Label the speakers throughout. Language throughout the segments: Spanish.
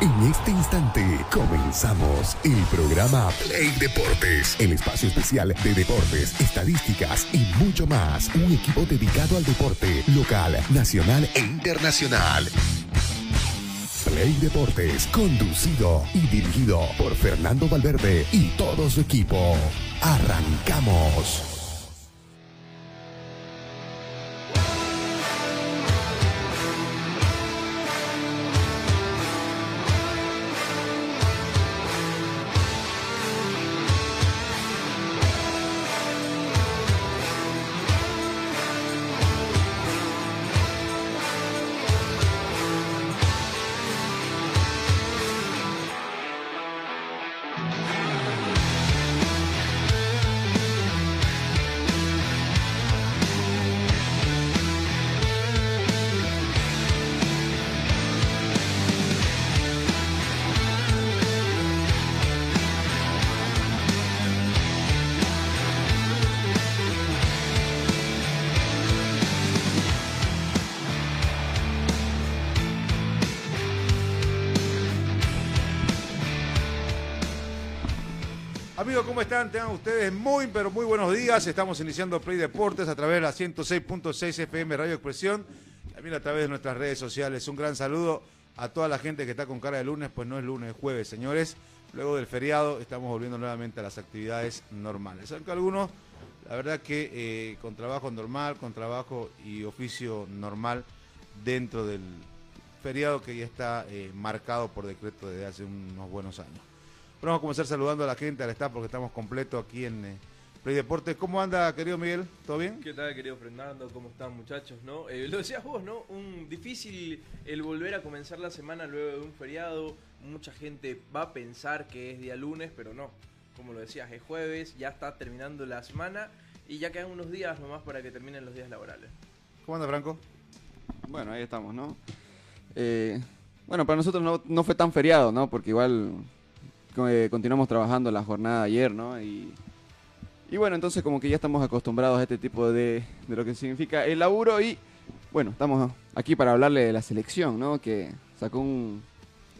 Speaker 1: En este instante comenzamos el programa Play Deportes, el espacio especial de deportes, estadísticas y mucho más. Un equipo dedicado al deporte local, nacional e internacional. Play Deportes, conducido y dirigido por Fernando Valverde y todo su equipo. Arrancamos.
Speaker 2: Tengan ustedes muy, pero muy buenos días. Estamos iniciando Play Deportes a través de la 106.6 FM Radio Expresión, también a través de nuestras redes sociales. Un gran saludo a toda la gente que está con cara de lunes, pues no es lunes, es jueves, señores. Luego del feriado estamos volviendo nuevamente a las actividades normales. Aunque algunos, la verdad que eh, con trabajo normal, con trabajo y oficio normal dentro del feriado que ya está eh, marcado por decreto desde hace unos buenos años. Pero vamos a comenzar saludando a la gente, al staff, porque estamos completos aquí en eh, Play Deportes. ¿Cómo anda, querido Miguel? ¿Todo bien?
Speaker 3: ¿Qué tal, querido Fernando? ¿Cómo están, muchachos? ¿No? Eh, lo decías vos, ¿no? Un difícil el volver a comenzar la semana luego de un feriado. Mucha gente va a pensar que es día lunes, pero no. Como lo decías, es jueves, ya está terminando la semana y ya quedan unos días nomás para que terminen los días laborales.
Speaker 2: ¿Cómo anda, Franco?
Speaker 4: Bueno, ahí estamos, ¿no? Eh, bueno, para nosotros no, no fue tan feriado, ¿no? Porque igual eh, continuamos trabajando la jornada de ayer, ¿no? Y, y bueno, entonces como que ya estamos acostumbrados a este tipo de, de lo que significa el laburo y bueno, estamos aquí para hablarle de la selección, ¿no? Que sacó un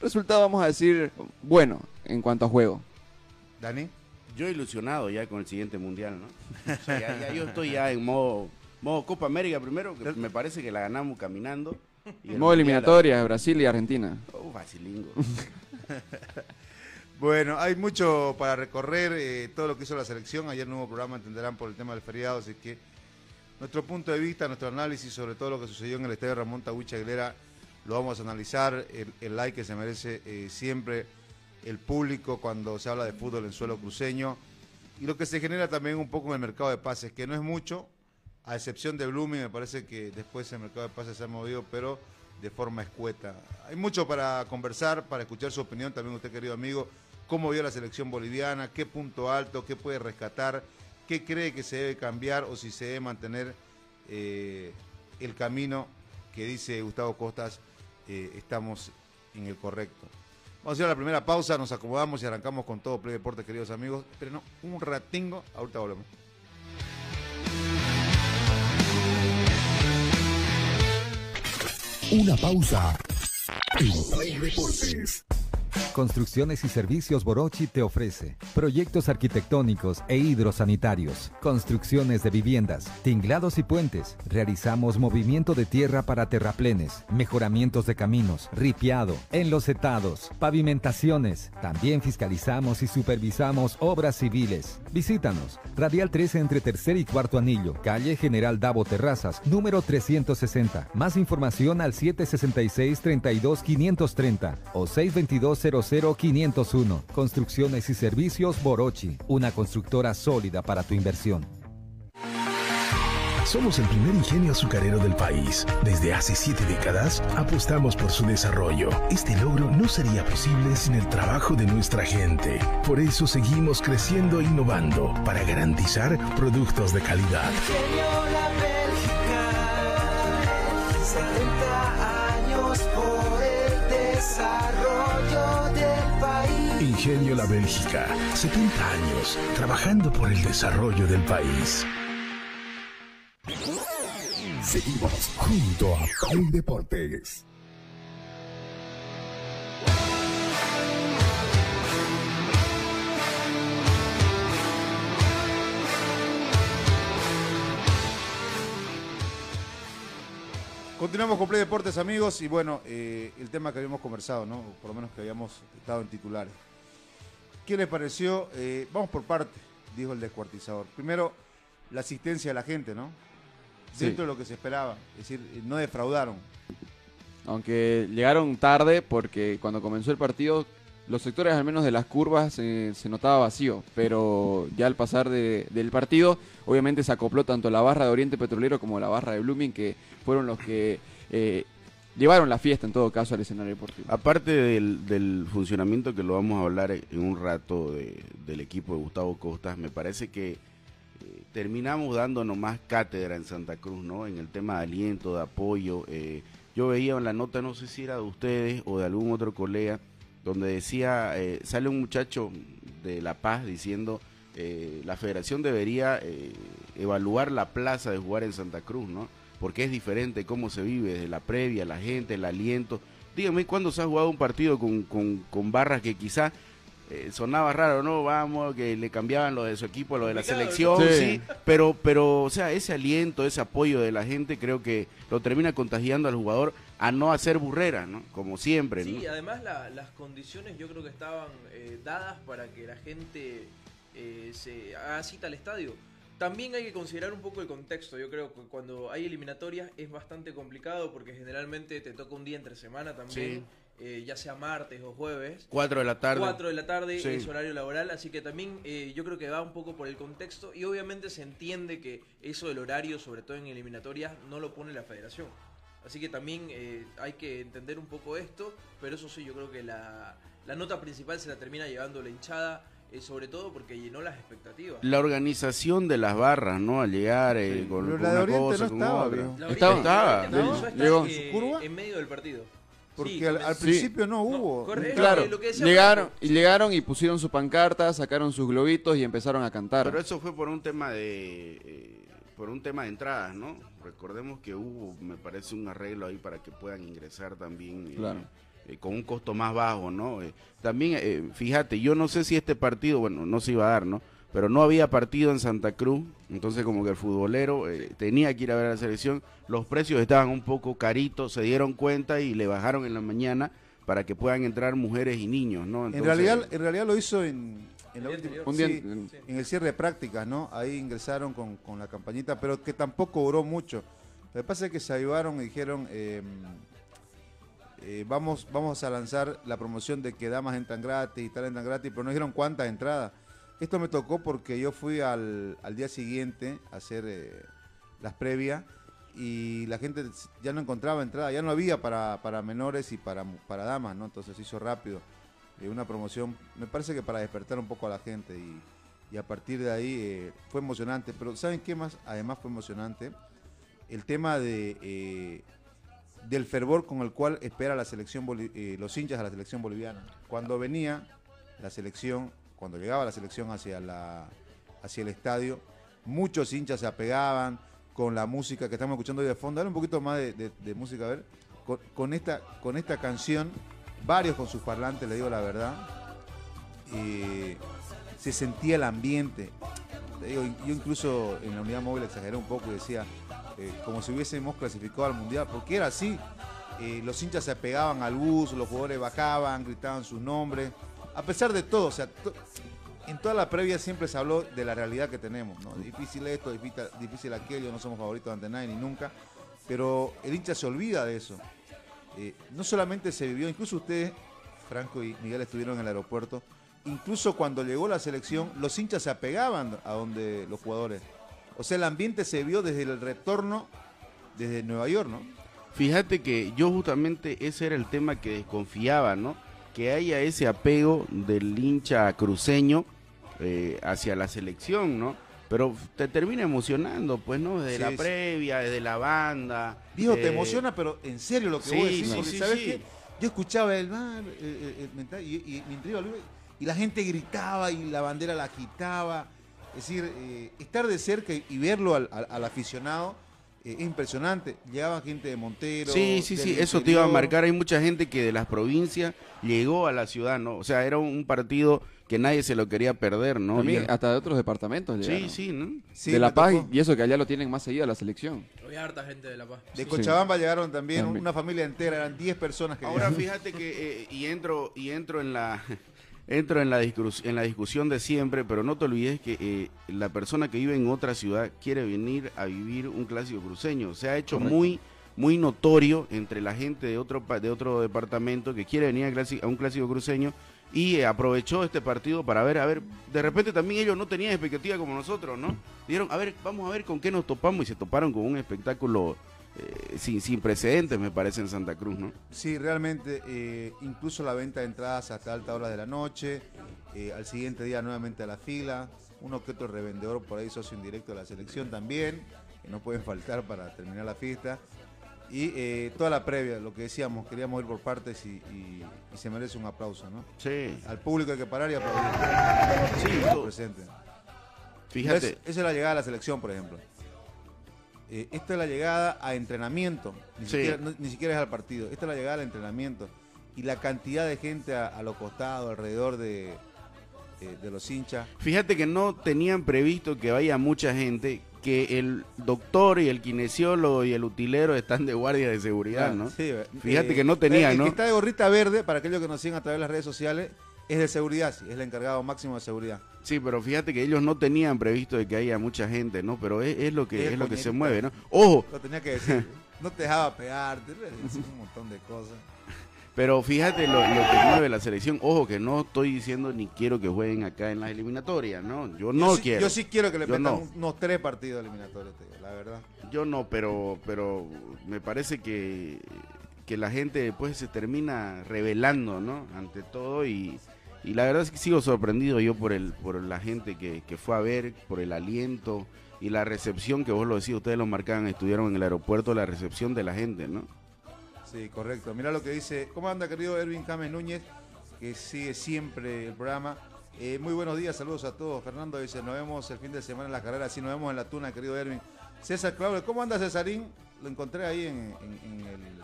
Speaker 4: resultado, vamos a decir, bueno en cuanto a juego.
Speaker 2: Dani.
Speaker 5: Yo ilusionado ya con el siguiente mundial, ¿no? O sea, ya, ya yo estoy ya en modo, modo Copa América primero, que me parece que la ganamos caminando. y el
Speaker 4: Modo eliminatoria, Brasil y Argentina.
Speaker 5: Oh, facilingo.
Speaker 2: Bueno, hay mucho para recorrer, eh, todo lo que hizo la selección. Ayer hubo programa, entenderán por el tema del feriado, así que nuestro punto de vista, nuestro análisis sobre todo lo que sucedió en el estadio Ramón Tahuicha Aguilera, lo vamos a analizar. El, el like que se merece eh, siempre el público cuando se habla de fútbol en suelo cruceño. Y lo que se genera también un poco en el mercado de pases, que no es mucho, a excepción de Blooming, me parece que después el mercado de pases se ha movido, pero de forma escueta. Hay mucho para conversar, para escuchar su opinión, también usted, querido amigo, cómo vio la selección boliviana, qué punto alto, qué puede rescatar, qué cree que se debe cambiar o si se debe mantener eh, el camino que dice Gustavo Costas, eh, estamos en el correcto. Vamos a ir a la primera pausa, nos acomodamos y arrancamos con todo Play Deporte, queridos amigos. Pero no, un ratingo, ahorita volvemos.
Speaker 1: Una pausa en Play Deportes.
Speaker 6: Construcciones y Servicios Borochi te ofrece proyectos arquitectónicos e hidrosanitarios, construcciones de viviendas, tinglados y puentes. Realizamos movimiento de tierra para terraplenes, mejoramientos de caminos, ripiado, enlosetados, pavimentaciones. También fiscalizamos y supervisamos obras civiles. Visítanos. Radial 13 entre tercer y cuarto anillo, calle General Davo Terrazas, número 360. Más información al 766 32 530 o 622 00501. Construcciones y servicios Borochi, una constructora sólida para tu inversión.
Speaker 1: Somos el primer ingenio azucarero del país. Desde hace siete décadas apostamos por su desarrollo. Este logro no sería posible sin el trabajo de nuestra gente. Por eso seguimos creciendo e innovando para garantizar productos de calidad.
Speaker 7: Ingenio La Bélgica, 70 años
Speaker 1: trabajando por el desarrollo del país. Seguimos junto a Paul Deportes.
Speaker 2: Continuamos con Play Deportes, amigos, y bueno, eh, el tema que habíamos conversado, ¿no? Por lo menos que habíamos estado en titulares. ¿Qué les pareció? Eh, vamos por parte, dijo el descuartizador. Primero, la asistencia de la gente, ¿no?
Speaker 4: Sí.
Speaker 2: Dentro de lo que se esperaba. Es decir, eh, no defraudaron.
Speaker 4: Aunque llegaron tarde porque cuando comenzó el partido los sectores al menos de las curvas eh, se notaba vacío, pero ya al pasar de- del partido obviamente se acopló tanto la barra de Oriente Petrolero como la barra de Blooming que fueron los que eh, llevaron la fiesta en todo caso al escenario deportivo.
Speaker 5: Aparte del, funcionamiento que lo vamos a hablar en un rato de- del equipo de Gustavo Costas, me parece que eh, terminamos dándonos más cátedra en Santa Cruz, ¿no? En el tema de aliento, de apoyo. eh, yo veía en la nota, no sé si era de ustedes o de algún otro colega, donde decía, eh, sale un muchacho de La Paz diciendo, la federación debería evaluar la plaza de jugar en Santa Cruz, ¿no? Porque es diferente cómo se vive, desde la previa, la gente, el aliento. Dígame, ¿cuándo se ha jugado un partido con, con, con barras que quizá eh, sonaba raro, ¿no? Vamos, que le cambiaban lo de su equipo, lo de la selección, sí.
Speaker 4: Sí.
Speaker 5: Pero, pero, o sea, ese aliento, ese apoyo de la gente, creo que lo termina contagiando al jugador a no hacer burrera, ¿no? Como siempre, ¿no?
Speaker 3: Sí, además la- las condiciones yo creo que estaban eh, dadas para que la gente eh, se haga cita al estadio. También hay que considerar un poco el contexto. Yo creo que cuando hay eliminatorias es bastante complicado porque generalmente te toca un día entre semana también, eh, ya sea martes o jueves.
Speaker 5: Cuatro de la tarde.
Speaker 3: 4 de la tarde
Speaker 5: Sí.
Speaker 3: es horario laboral, así que también eh, yo creo que va un poco por el contexto y obviamente se entiende que eso del horario, sobre todo en eliminatorias, no lo pone la federación. Así que también eh, hay que entender un poco esto, pero eso sí, yo creo que la, la nota principal se la termina llevando la hinchada, eh, sobre todo porque llenó las expectativas.
Speaker 5: La organización de las barras, ¿no? Al llegar eh, con, con
Speaker 2: la
Speaker 5: una cosa,
Speaker 2: no
Speaker 5: con
Speaker 2: estaba,
Speaker 5: otra.
Speaker 3: La
Speaker 4: Estaba.
Speaker 5: Estaba.
Speaker 4: Llegó.
Speaker 3: eh,
Speaker 2: ¿Su curva?
Speaker 3: en medio del partido.
Speaker 2: Porque
Speaker 3: Sí,
Speaker 2: al, principio no hubo.
Speaker 3: correcto.
Speaker 4: Claro,
Speaker 3: lo que decía
Speaker 4: llegaron, y llegaron y pusieron su pancarta, sacaron sus globitos y empezaron a cantar.
Speaker 5: Pero eso fue por un tema de eh, por un tema de entradas, ¿no? Recordemos que hubo, me parece, un arreglo ahí para que puedan ingresar también eh,
Speaker 4: Claro.
Speaker 5: Eh, con un costo más bajo, ¿no? Eh, también, eh, fíjate, yo no sé si este partido, bueno, no se iba a dar, ¿no? Pero no había partido en Santa Cruz, entonces como que el futbolero eh, tenía que ir a ver a la selección, los precios estaban un poco caritos, se dieron cuenta y le bajaron en la mañana para que puedan entrar mujeres y niños, ¿no?
Speaker 2: En realidad, en realidad lo hizo en, en la última-
Speaker 3: anterior.
Speaker 4: Un día
Speaker 2: sí,
Speaker 4: en-
Speaker 2: en el cierre de prácticas, ¿no? Ahí ingresaron con, con la campañita, pero que tampoco duró mucho. Lo que pasa es que se avivaron y dijeron, eh, eh, vamos, vamos a lanzar la promoción de que damas entran gratis y tal entran gratis, pero no dijeron cuántas entradas. Esto me tocó porque yo fui al, al día siguiente a hacer eh, las previas y la gente ya no encontraba entrada, ya no había para, para menores y para, para damas, ¿no? Entonces hizo rápido eh, una promoción, me parece que para despertar un poco a la gente y, y a partir de ahí fue emocionante. Pero ¿saben qué más? Además fue emocionante el tema de del fervor con el cual espera la selección eh, los hinchas de la selección boliviana. Cuando venía la selección, cuando llegaba la selección hacia la hacia el estadio, muchos hinchas se apegaban con la música que estamos escuchando hoy de fondo. Dale un poquito más de, música, a ver. Con, esta, con esta canción, varios con sus parlantes, le digo la verdad. eh, se sentía el ambiente. Yo incluso en la unidad móvil exageré un poco y decía, eh, como si hubiésemos clasificado al mundial, porque era así. Eh, los hinchas se apegaban al bus, los jugadores bajaban, gritaban sus nombres. A pesar de todo, o sea, en toda la previa siempre se habló de la realidad que tenemos, ¿no? Difícil esto, difícil, difícil aquello, no somos favoritos ante nadie ni nunca, pero el hincha se olvida de eso. Eh, no solamente se vivió, incluso ustedes, Franco y Miguel, estuvieron en el aeropuerto, incluso cuando llegó la selección, los hinchas se apegaban a donde los jugadores. O sea, el ambiente se vio desde el retorno, desde Nueva York, ¿no?
Speaker 5: Fíjate que yo justamente ese era el tema que desconfiaba, ¿no? Que haya ese apego del hincha cruceño eh, hacia la selección, ¿no? Pero te termina emocionando, pues, ¿no? Desde
Speaker 2: Sí,
Speaker 5: la
Speaker 2: sí.
Speaker 5: previa, desde la banda.
Speaker 2: Dijo,
Speaker 5: eh,
Speaker 2: te emociona, pero en serio lo que
Speaker 5: sí,
Speaker 2: vos decís,
Speaker 5: sí,
Speaker 2: porque
Speaker 5: sí,
Speaker 2: ¿sabes qué? Yo escuchaba el, ah, eh, eh, eh, mental, y, y la gente gritaba y la bandera la agitaba. Es decir, eh, estar de cerca y, y verlo al, al- al aficionado eh, es impresionante. Llegaba gente de Montero.
Speaker 5: Sí, sí, sí, eso te iba a marcar. Hay mucha gente que de las provincias llegó a la ciudad, ¿no? O sea, era un partido que nadie se lo quería perder, ¿no?
Speaker 4: También hasta de otros departamentos
Speaker 5: sí,
Speaker 4: llegaron.
Speaker 5: sí, ¿no?
Speaker 2: Sí,
Speaker 4: de
Speaker 2: me
Speaker 4: La Paz
Speaker 2: tocó.
Speaker 4: y eso que allá lo tienen más seguido a la selección.
Speaker 3: Había harta gente de La Paz.
Speaker 2: De
Speaker 3: Sí.
Speaker 2: Cochabamba llegaron también,
Speaker 4: También.
Speaker 2: una familia entera, eran 10 personas que
Speaker 5: Ahora
Speaker 2: llegaron.
Speaker 5: fíjate que, eh, y entro, y entro en la entro en la, en la discusión de siempre, pero no te olvides que eh, la persona que vive en otra ciudad quiere venir a vivir un clásico cruceño. Se ha hecho
Speaker 4: Correcto.
Speaker 5: muy muy notorio entre la gente de otro de otro departamento que quiere venir a un clásico cruceño y eh, aprovechó este partido para ver, a ver, de repente también ellos no tenían expectativa como nosotros, ¿no? Dijeron, a ver, vamos a ver con qué nos topamos y se toparon con un espectáculo eh, sin, sin precedentes, me parece, en Santa Cruz, ¿no?
Speaker 2: Sí, realmente, eh, incluso la venta de entradas hasta alta hora de la noche, eh, al siguiente día nuevamente a la fila, uno que otro revendedor por ahí, socio indirecto de la selección también, que no pueden faltar para terminar la fiesta. Y toda la previa, lo que decíamos, queríamos ir por partes y, y- y se merece un aplauso, ¿no?
Speaker 5: Sí.
Speaker 2: Al público hay que parar y aplaudir.
Speaker 5: Sí,
Speaker 2: presente.
Speaker 5: Fíjate.
Speaker 2: Es- esa es la llegada a la selección, por ejemplo. Eh, esta es la llegada a entrenamiento. Ni,
Speaker 5: Sí.
Speaker 2: siquiera, no- ni siquiera es al partido. Esta es la llegada al entrenamiento. Y la cantidad de gente a, a los costados, alrededor de, eh, de los hinchas.
Speaker 5: Fíjate que no tenían previsto que vaya mucha gente, que el doctor y el kinesiólogo y el utilero están de guardia de seguridad, ¿no?
Speaker 2: Sí, eh,
Speaker 5: Fíjate que no tenía,
Speaker 2: el
Speaker 5: ¿no?
Speaker 2: está de gorrita verde, para aquellos que nos siguen a través de las redes sociales, es de seguridad, sí, es el encargado máximo de seguridad.
Speaker 5: Sí, pero fíjate que ellos no tenían previsto de que haya mucha gente, ¿no? Pero es, es lo que
Speaker 2: Es
Speaker 5: es lo que se mueve, ¿no? Ojo,
Speaker 2: Lo tenía que decir. no te dejaba pegarte, un montón de cosas.
Speaker 5: pero fíjate lo, lo que mueve la selección. Ojo, que no estoy diciendo ni quiero que jueguen acá en las eliminatorias, ¿no? Yo no
Speaker 2: yo sí,
Speaker 5: quiero.
Speaker 2: Yo sí quiero que le
Speaker 5: Yo
Speaker 2: metan
Speaker 5: no.
Speaker 2: un- unos tres partidos eliminatorios, te digo, la verdad.
Speaker 5: Yo no, pero, pero me parece que, que la gente después se termina revelando, ¿no? Ante todo y, y la verdad es que sigo sorprendido yo por el por la gente que, que fue a ver, por el aliento y la recepción que vos lo decís, ustedes lo marcaban, estuvieron en el aeropuerto, la recepción de la gente, ¿no?
Speaker 2: Sí, correcto. Mira lo que dice. ¿Cómo anda, querido Erwin James Núñez? Que sigue siempre el programa. Eh, muy buenos días, saludos a todos. Fernando dice, nos vemos el fin de semana en la carrera. Sí, nos vemos en la tuna, querido Erwin. César Claudio, ¿cómo anda Cesarín? Lo encontré ahí en, el,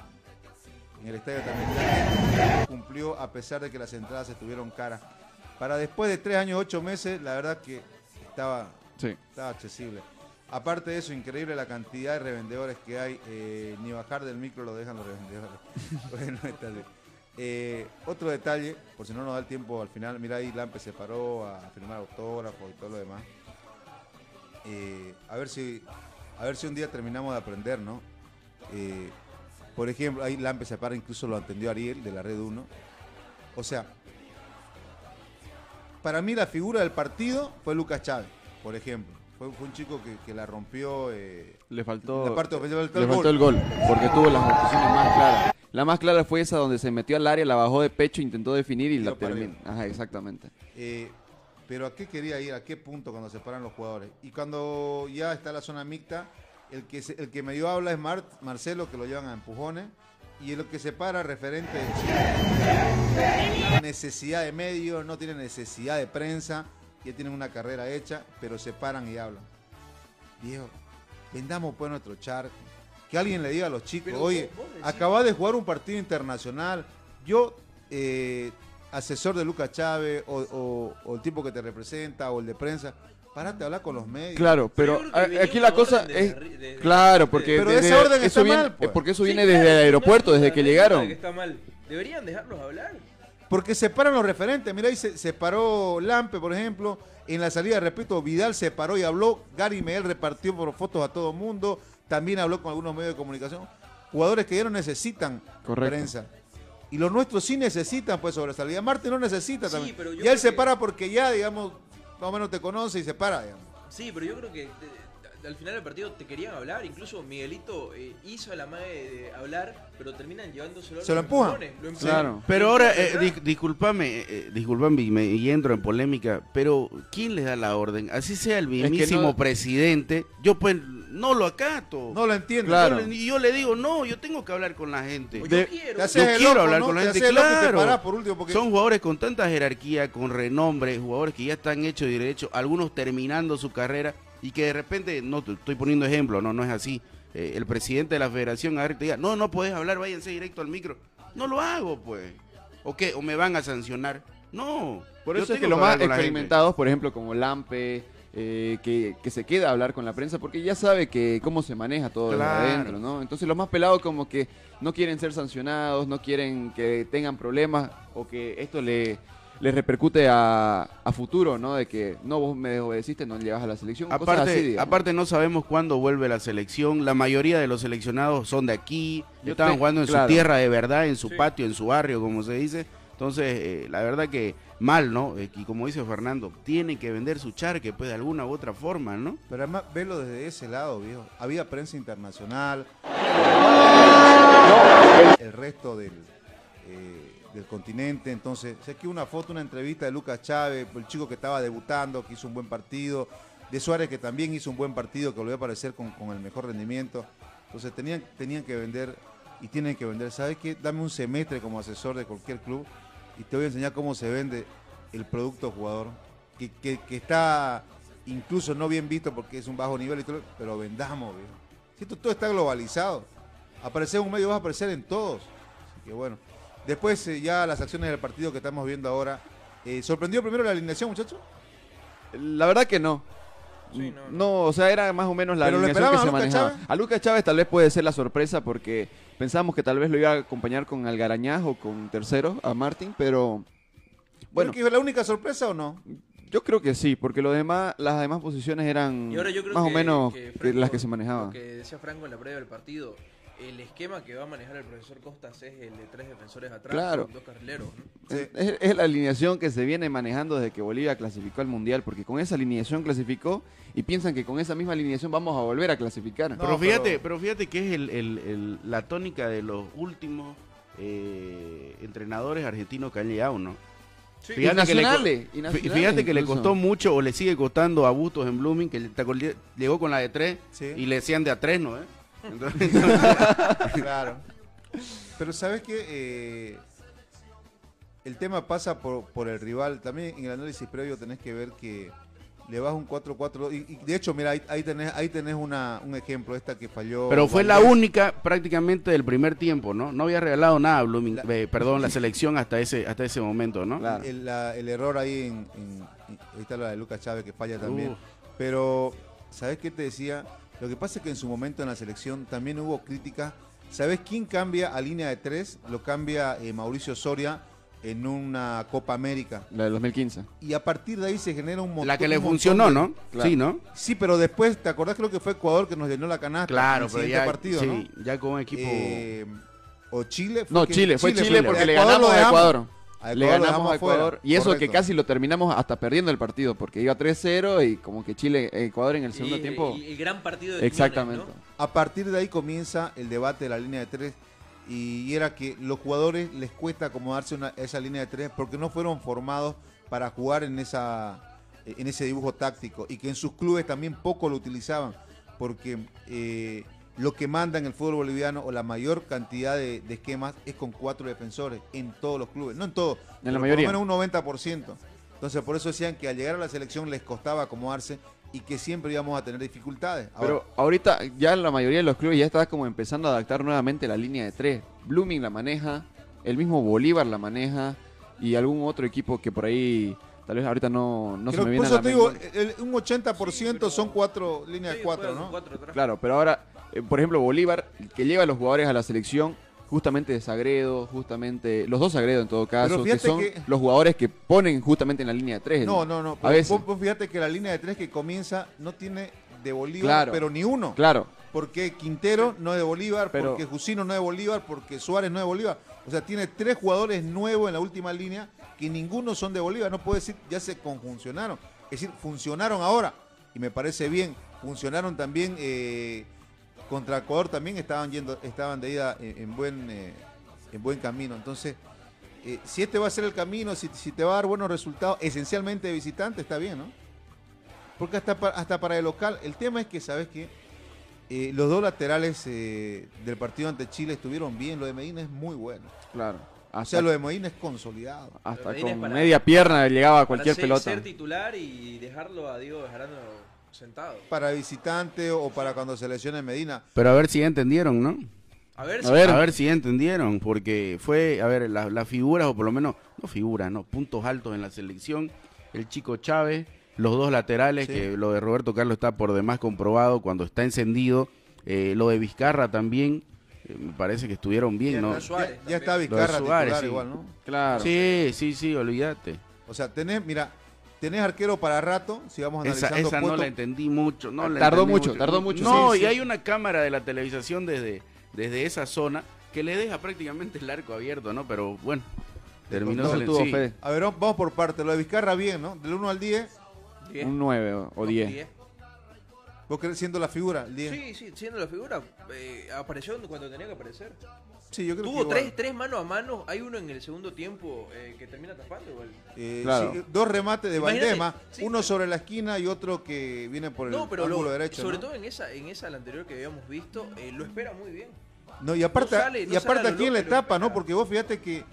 Speaker 2: en el estadio también. Cumplió a pesar de que las entradas estuvieron caras. Para después de tres años, ocho meses, la verdad que estaba
Speaker 4: Sí.
Speaker 2: estaba accesible. Aparte de eso, increíble la cantidad de revendedores que hay. eh, ni bajar del micro lo dejan los revendedores. bueno, está bien. Eh, otro detalle, por si no nos da el tiempo al final, mira ahí Lampe se paró a firmar autógrafos y todo lo demás. Eh, a ver si a ver si un día terminamos de aprender, ¿no? Eh, por ejemplo, ahí Lampe se para, incluso lo entendió Ariel de la Red 1. O sea, para mí la figura del partido fue Lucas Chávez, por ejemplo. Fue, fue un chico que, que la rompió. eh,
Speaker 4: Le faltó,
Speaker 2: La parte
Speaker 4: le faltó el gol, porque tuvo las ocasiones más claras. La más clara fue esa donde se metió al área, la bajó de pecho, intentó definir y la terminó. Ajá, exactamente.
Speaker 2: Eh, pero ¿a qué quería ir? ¿A qué punto cuando se paran los jugadores? Y cuando ya está la zona mixta, el que, se- el que medio habla es Mar- Marcelo, que lo llevan a empujones. Y el que se para referente necesidad de medios, no tiene necesidad de prensa, ya tienen una carrera hecha, pero se paran y hablan. Viejo, vendamos pues nuestro charco. Que alguien le diga a los chicos,
Speaker 3: Pero
Speaker 2: oye, acabas de jugar un partido internacional. Yo, eh, asesor de Lucas Chávez, o, o- o el tipo que te representa, o el de prensa, párate a hablar con los medios.
Speaker 4: Claro, pero a- aquí la cosa es... Claro, porque
Speaker 2: Pero
Speaker 4: desde-
Speaker 2: esa orden
Speaker 4: eso
Speaker 2: está
Speaker 4: viene,
Speaker 2: mal, pues.
Speaker 4: porque eso
Speaker 3: Sí,
Speaker 4: viene
Speaker 3: claro,
Speaker 4: desde el aeropuerto, desde que llegaron.
Speaker 3: que está mal. Deberían dejarlos hablar.
Speaker 2: Porque se paran los referentes. Mira, ahí se, se paró Lampe, por ejemplo. En la salida, repito, Vidal se paró y habló. Gary Miguel repartió por fotos a todo mundo. También habló con algunos medios de comunicación. Jugadores que ya no necesitan
Speaker 4: Correcto.
Speaker 2: prensa. Y los nuestros sí necesitan pues sobresalir. Marte no necesita
Speaker 3: Sí,
Speaker 2: también.
Speaker 3: pero yo
Speaker 2: Ya él se
Speaker 3: que-
Speaker 2: para porque ya, digamos, más o menos te conoce y se para, digamos.
Speaker 3: Sí, pero yo creo que te- al final del partido te querían hablar. Incluso Miguelito eh, hizo la madre de hablar, pero terminan llevándoselo a
Speaker 2: Se lo
Speaker 3: los
Speaker 2: empujan.
Speaker 3: lo empujan.
Speaker 4: Claro.
Speaker 5: Pero ahora, eh, dis- discúlpame, eh, eh, discúlpame y, me, y entro en polémica, pero ¿quién le da la orden? Así sea el
Speaker 4: que
Speaker 5: mismísimo
Speaker 4: no-
Speaker 5: presidente, yo pues no lo acato.
Speaker 2: No lo entiendo.
Speaker 4: Claro.
Speaker 5: Yo le- Y yo le digo, no, yo tengo que hablar con la gente.
Speaker 3: Yo quiero.
Speaker 5: Yo quiero
Speaker 2: loco,
Speaker 5: hablar
Speaker 2: ¿no?
Speaker 5: con la
Speaker 2: Te
Speaker 5: gente, claro.
Speaker 2: por último porque
Speaker 5: Son jugadores con tanta jerarquía, con renombre, jugadores que ya están hechos y derechos, algunos terminando su carrera y que de repente, no te estoy poniendo ejemplo, no, no es así. Eh, el presidente de la federación agarra y te diga, no, no puedes hablar, váyanse directo al micro. No lo hago, pues. ¿O qué? ¿O me van a sancionar? No.
Speaker 4: Por
Speaker 5: yo
Speaker 4: eso es que los más experimentados, por ejemplo, como Lampe, eh, que, que se queda a hablar con la prensa porque ya sabe que cómo se maneja todo desde
Speaker 5: Claro.
Speaker 4: adentro, ¿no? Entonces los más pelados como que no quieren ser sancionados, no quieren que tengan problemas o que esto le, le repercute a, a futuro, ¿no? De que no, vos me desobedeciste, no llegas a la selección. cosas
Speaker 5: Aparte,
Speaker 4: así,
Speaker 5: aparte no sabemos cuándo vuelve la selección. La mayoría de los seleccionados son de aquí.
Speaker 4: Yo
Speaker 5: estaban
Speaker 4: te-
Speaker 5: jugando en
Speaker 4: claro.
Speaker 5: su tierra de verdad, en su
Speaker 3: Sí.
Speaker 5: patio, en su barrio, como se dice. Entonces, eh, la verdad que mal, ¿no? Eh, y como dice Fernando, tiene que vender su charque, pues, de alguna u otra forma, ¿no?
Speaker 2: Pero además, verlo desde ese lado, viejo. Había prensa internacional. El resto del, eh, del continente. Entonces, sé que una foto, una entrevista de Lucas Chávez, el chico que estaba debutando, que hizo un buen partido. De Suárez, que también hizo un buen partido, que volvió a aparecer con, con el mejor rendimiento. Entonces, tenían, tenían que vender y tienen que vender. ¿Sabes qué? Dame un semestre como asesor de cualquier club y te voy a enseñar cómo se vende el producto jugador. Que, que- está incluso no bien visto porque es un bajo nivel y todo, pero vendamos. Si esto todo está globalizado. Aparecer en un medio vas a aparecer en todos. Así que bueno. Después eh, ya las acciones del partido que estamos viendo ahora. Eh, ¿Sorprendió primero la alineación, muchachos?
Speaker 4: La verdad que no.
Speaker 3: Sí, no,
Speaker 4: no,
Speaker 3: no.
Speaker 4: o sea, era más o menos la
Speaker 2: ¿Pero
Speaker 4: alineación que se
Speaker 2: a Lucas
Speaker 4: manejaba.
Speaker 2: Chávez?
Speaker 4: A Lucas Chávez tal vez puede ser la sorpresa porque pensamos que tal vez lo iba a acompañar con Algarañaz o con tercero, a Martín, pero bueno,
Speaker 2: ¿Creo que fue la única sorpresa o no?
Speaker 4: yo creo que sí, porque lo demás, las demás posiciones eran más
Speaker 3: que,
Speaker 4: o menos
Speaker 3: que
Speaker 4: que
Speaker 3: Franco,
Speaker 4: las que se manejaban.
Speaker 3: Lo que decía Franco en la previa del partido, el esquema que va a manejar el profesor Costas es el de tres defensores atrás
Speaker 4: Claro.
Speaker 3: dos carrileros. ¿no?
Speaker 2: Sí.
Speaker 4: Es, es la alineación que se viene manejando desde que Bolivia clasificó al Mundial, porque con esa alineación clasificó y piensan que con esa misma alineación vamos a volver a clasificar.
Speaker 2: No,
Speaker 5: pero fíjate,
Speaker 2: pero-
Speaker 5: pero, fíjate que es el, el- el- la tónica de los últimos eh, entrenadores argentinos que han llegado, ¿no?
Speaker 3: Sí.
Speaker 4: Y
Speaker 5: Fíjate que le
Speaker 4: y
Speaker 5: Fíjate que le costó mucho o le sigue costando a Bustos en Blooming, que le- llegó con la de tres
Speaker 2: Sí.
Speaker 5: y le decían de a tres, ¿no? eh? Entonces,
Speaker 2: Claro. Pero sabes que el tema pasa por, por el rival. También en el análisis previo tenés que ver que le vas un 4-4. Y, y de hecho, mira, ahí, ahí tenés, ahí tenés una, un ejemplo, esta que falló.
Speaker 5: pero fue la única prácticamente del primer tiempo, ¿no? No había regalado nada Blooming, eh, perdón, la selección hasta ese hasta ese momento, ¿no?
Speaker 4: Claro.
Speaker 2: El, la- el error ahí en, en- en- ahí está la de Lucas Chávez que falla también.
Speaker 5: Uf.
Speaker 2: Pero, ¿sabes qué te decía? Lo que pasa es que en su momento en la selección también hubo críticas. ¿Sabes quién cambia a línea de tres? Lo cambia eh, Mauricio Soria en una Copa América.
Speaker 4: La del 2015.
Speaker 2: Y a partir de ahí se genera un montón
Speaker 5: La que le funcionó,
Speaker 2: de-
Speaker 5: ¿no?
Speaker 4: Claro.
Speaker 5: Sí, ¿no?
Speaker 2: Sí, pero después, ¿te acordás? Creo que fue Ecuador que nos llenó la canasta.
Speaker 5: Claro,
Speaker 2: en el
Speaker 5: pero ya,
Speaker 2: partido,
Speaker 5: sí,
Speaker 2: ¿no?
Speaker 5: ya con un equipo...
Speaker 2: Eh, o Chile.
Speaker 4: No,
Speaker 2: que-
Speaker 4: Chile, fue Chile, porque
Speaker 2: A
Speaker 4: le
Speaker 2: Ecuador
Speaker 4: ganamos
Speaker 2: lo
Speaker 4: a. Ecuador.
Speaker 2: A
Speaker 4: Le
Speaker 2: Ecuador
Speaker 4: ganamos a Ecuador.
Speaker 2: afuera,
Speaker 4: Y eso que casi lo terminamos hasta perdiendo el partido, porque iba 3-0 y como que Chile, Ecuador en el segundo
Speaker 3: Y-
Speaker 4: tiempo.
Speaker 3: y el gran partido de Quiñones,
Speaker 4: Exactamente.
Speaker 3: ¿no?
Speaker 2: A partir de ahí comienza el debate de la línea de tres y, era que los jugadores les cuesta acomodarse una- a esa línea de tres porque no fueron formados para jugar en esa en ese dibujo táctico y que en sus clubes también poco lo utilizaban porque eh, lo que manda en el fútbol boliviano o la mayor cantidad de, de esquemas es con cuatro defensores en todos los clubes, no en todos,
Speaker 4: la
Speaker 2: pero
Speaker 4: mayoría.
Speaker 2: por lo menos un 90%. Entonces por eso decían que al llegar a la selección les costaba acomodarse y que siempre íbamos a tener dificultades. Ahora,
Speaker 4: Pero ahorita ya la mayoría de los clubes ya está como empezando a adaptar nuevamente la línea de tres. Blooming la maneja, el mismo Bolívar la maneja y algún otro equipo que por ahí tal vez ahorita no, no se me
Speaker 2: por
Speaker 4: viene a
Speaker 2: eso
Speaker 4: la
Speaker 2: te digo, el- un 80% son cuatro líneas
Speaker 3: Sí,
Speaker 2: de cuatro, ¿no?
Speaker 3: cuatro.
Speaker 4: Claro, pero ahora, eh, por ejemplo, Bolívar, que lleva a los jugadores a la selección, justamente de Sagredo, justamente, los dos Sagredo en todo caso, que son
Speaker 2: que-
Speaker 4: los jugadores que ponen justamente en la línea de tres.
Speaker 2: No, no, no.
Speaker 4: A veces.
Speaker 2: Vos, vos fíjate que la línea de tres que comienza no tiene de Bolívar,
Speaker 4: Claro.
Speaker 2: pero ni uno.
Speaker 4: Claro,
Speaker 2: Porque Quintero no es de Bolívar,
Speaker 4: Pero-
Speaker 2: porque Jusino no es de Bolívar, porque Suárez no es de Bolívar. O sea, tiene tres jugadores nuevos en la última línea que ninguno son de Bolívar. No puedo decir, ya se conjuncionaron. Es decir, funcionaron ahora. Y me parece bien. Funcionaron también eh, contra Ecuador también estaban yendo, estaban de ida en, en buen, eh, en buen camino. Entonces, eh, si este va a ser el camino, si, si te va a dar buenos resultados, esencialmente de visitante, está bien, ¿no? Porque hasta, pa- hasta para el local, el tema es que, ¿sabes qué? Eh, los dos laterales eh, del partido ante Chile estuvieron bien. Lo de Medina es muy bueno.
Speaker 4: claro.
Speaker 2: O
Speaker 4: Hasta,
Speaker 2: sea, lo de Medina es consolidado.
Speaker 4: hasta con
Speaker 3: para-
Speaker 4: media pierna llegaba a
Speaker 3: Para
Speaker 4: cualquier
Speaker 3: ser,
Speaker 4: pelota.
Speaker 3: ser titular y dejarlo a Diego Bejarano sentado.
Speaker 2: Para visitante o para cuando se lesione Medina.
Speaker 5: Pero a ver si ya entendieron, ¿no?
Speaker 3: A ver,
Speaker 4: A
Speaker 3: si-
Speaker 4: ver.
Speaker 5: A ver si entendieron, porque fue, a ver, la- las figuras, o por lo menos, no figuras, no, puntos altos en la selección. El chico Chávez, los dos laterales,
Speaker 2: Sí.
Speaker 5: que lo de Roberto Carlos está por demás comprobado cuando está encendido. Eh, lo de Vizcarra también, eh, me parece que estuvieron bien, ¿no?
Speaker 3: Suárez
Speaker 2: Ya, ya está. Vizcarra
Speaker 5: Suárez, sí.
Speaker 2: igual, ¿no?
Speaker 4: Claro.
Speaker 5: Sí, sí, sí, olvídate.
Speaker 2: O sea, tenés, mira, tenés arquero para rato, si vamos
Speaker 5: Esa,
Speaker 2: analizando
Speaker 5: esa no
Speaker 2: puesto-
Speaker 5: la entendí mucho. No la
Speaker 4: Tardó
Speaker 5: entendí
Speaker 4: mucho, tardó mucho,
Speaker 5: No,
Speaker 2: sí,
Speaker 5: y
Speaker 2: sí.
Speaker 5: hay una cámara de la televisación desde, desde esa zona que le deja prácticamente el arco abierto, ¿no? Pero bueno, terminó saliendo.
Speaker 4: tuvo
Speaker 5: sí.
Speaker 4: fe.
Speaker 2: A ver, vamos por parte. Lo de Vizcarra bien, ¿no? Del 1 al 10,
Speaker 3: Diez.
Speaker 4: Un 9 o- o
Speaker 3: No,
Speaker 4: 10.
Speaker 2: vos querés siendo la figura, el 10.
Speaker 3: Sí, sí, siendo la figura, eh, apareció cuando tenía que aparecer.
Speaker 2: Sí, yo creo
Speaker 3: Tuvo
Speaker 2: que
Speaker 3: tres, tres mano a mano, hay uno en el segundo tiempo eh, que termina tapando igual.
Speaker 2: Eh,
Speaker 4: Claro.
Speaker 2: sí, dos remates de
Speaker 3: Imagínate,
Speaker 2: Valdema,
Speaker 3: sí.
Speaker 2: uno sobre la esquina y otro que viene por el
Speaker 3: No, pero
Speaker 2: ángulo
Speaker 3: lo-
Speaker 2: derecho.
Speaker 3: sobre
Speaker 2: ¿no?
Speaker 3: todo en esa, en esa la anterior que habíamos visto, eh, lo espera muy bien.
Speaker 2: No, y aparte,
Speaker 3: No sale- no
Speaker 2: y aparte
Speaker 3: sale a
Speaker 2: a
Speaker 3: lo
Speaker 2: quién le
Speaker 3: loco, pero
Speaker 2: tapa, ¿no? Porque vos fíjate que,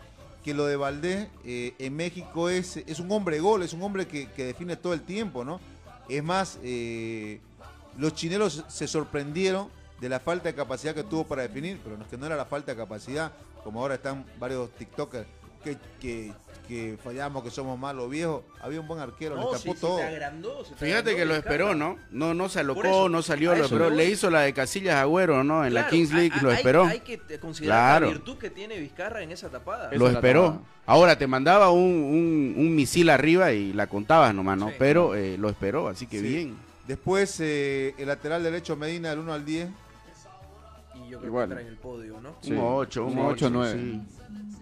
Speaker 2: que lo de Valdés eh, en México es, es un hombre gol, es un hombre que, que define todo el tiempo, ¿no? Es más, eh, los chineros se sorprendieron de la falta de capacidad que tuvo para definir, pero no es que no era la falta de capacidad, como ahora están varios TikTokers que, que, que fallamos, que somos malos viejos. Había un buen arquero,
Speaker 3: No,
Speaker 2: le
Speaker 3: sí,
Speaker 2: tapó
Speaker 3: se
Speaker 2: todo.
Speaker 3: te agrandó, se te
Speaker 5: Fíjate
Speaker 3: agrandó
Speaker 5: que lo esperó, ¿no? No, no se alocó,
Speaker 3: eso,
Speaker 5: no salió, lo esperó. Le hizo la de Casillas Agüero, ¿no? En la Kings League lo esperó.
Speaker 3: Hay que considerar
Speaker 5: Claro.
Speaker 3: la virtud que tiene Vizcarra en esa tapada.
Speaker 5: Lo esperó.
Speaker 4: tapada.
Speaker 5: Ahora te mandaba un, un, un misil arriba y la contabas nomás, ¿no?
Speaker 3: Sí.
Speaker 5: Pero eh, lo esperó, así que
Speaker 2: Sí.
Speaker 5: bien.
Speaker 2: Después, eh, el lateral derecho Medina, del 1 al 10.
Speaker 3: Y yo creo
Speaker 4: Igual.
Speaker 3: que entra en el podio, ¿no?
Speaker 4: Sí.
Speaker 5: Un 8, un
Speaker 4: Un
Speaker 5: 8,
Speaker 4: ocho, nueve.
Speaker 5: Sí.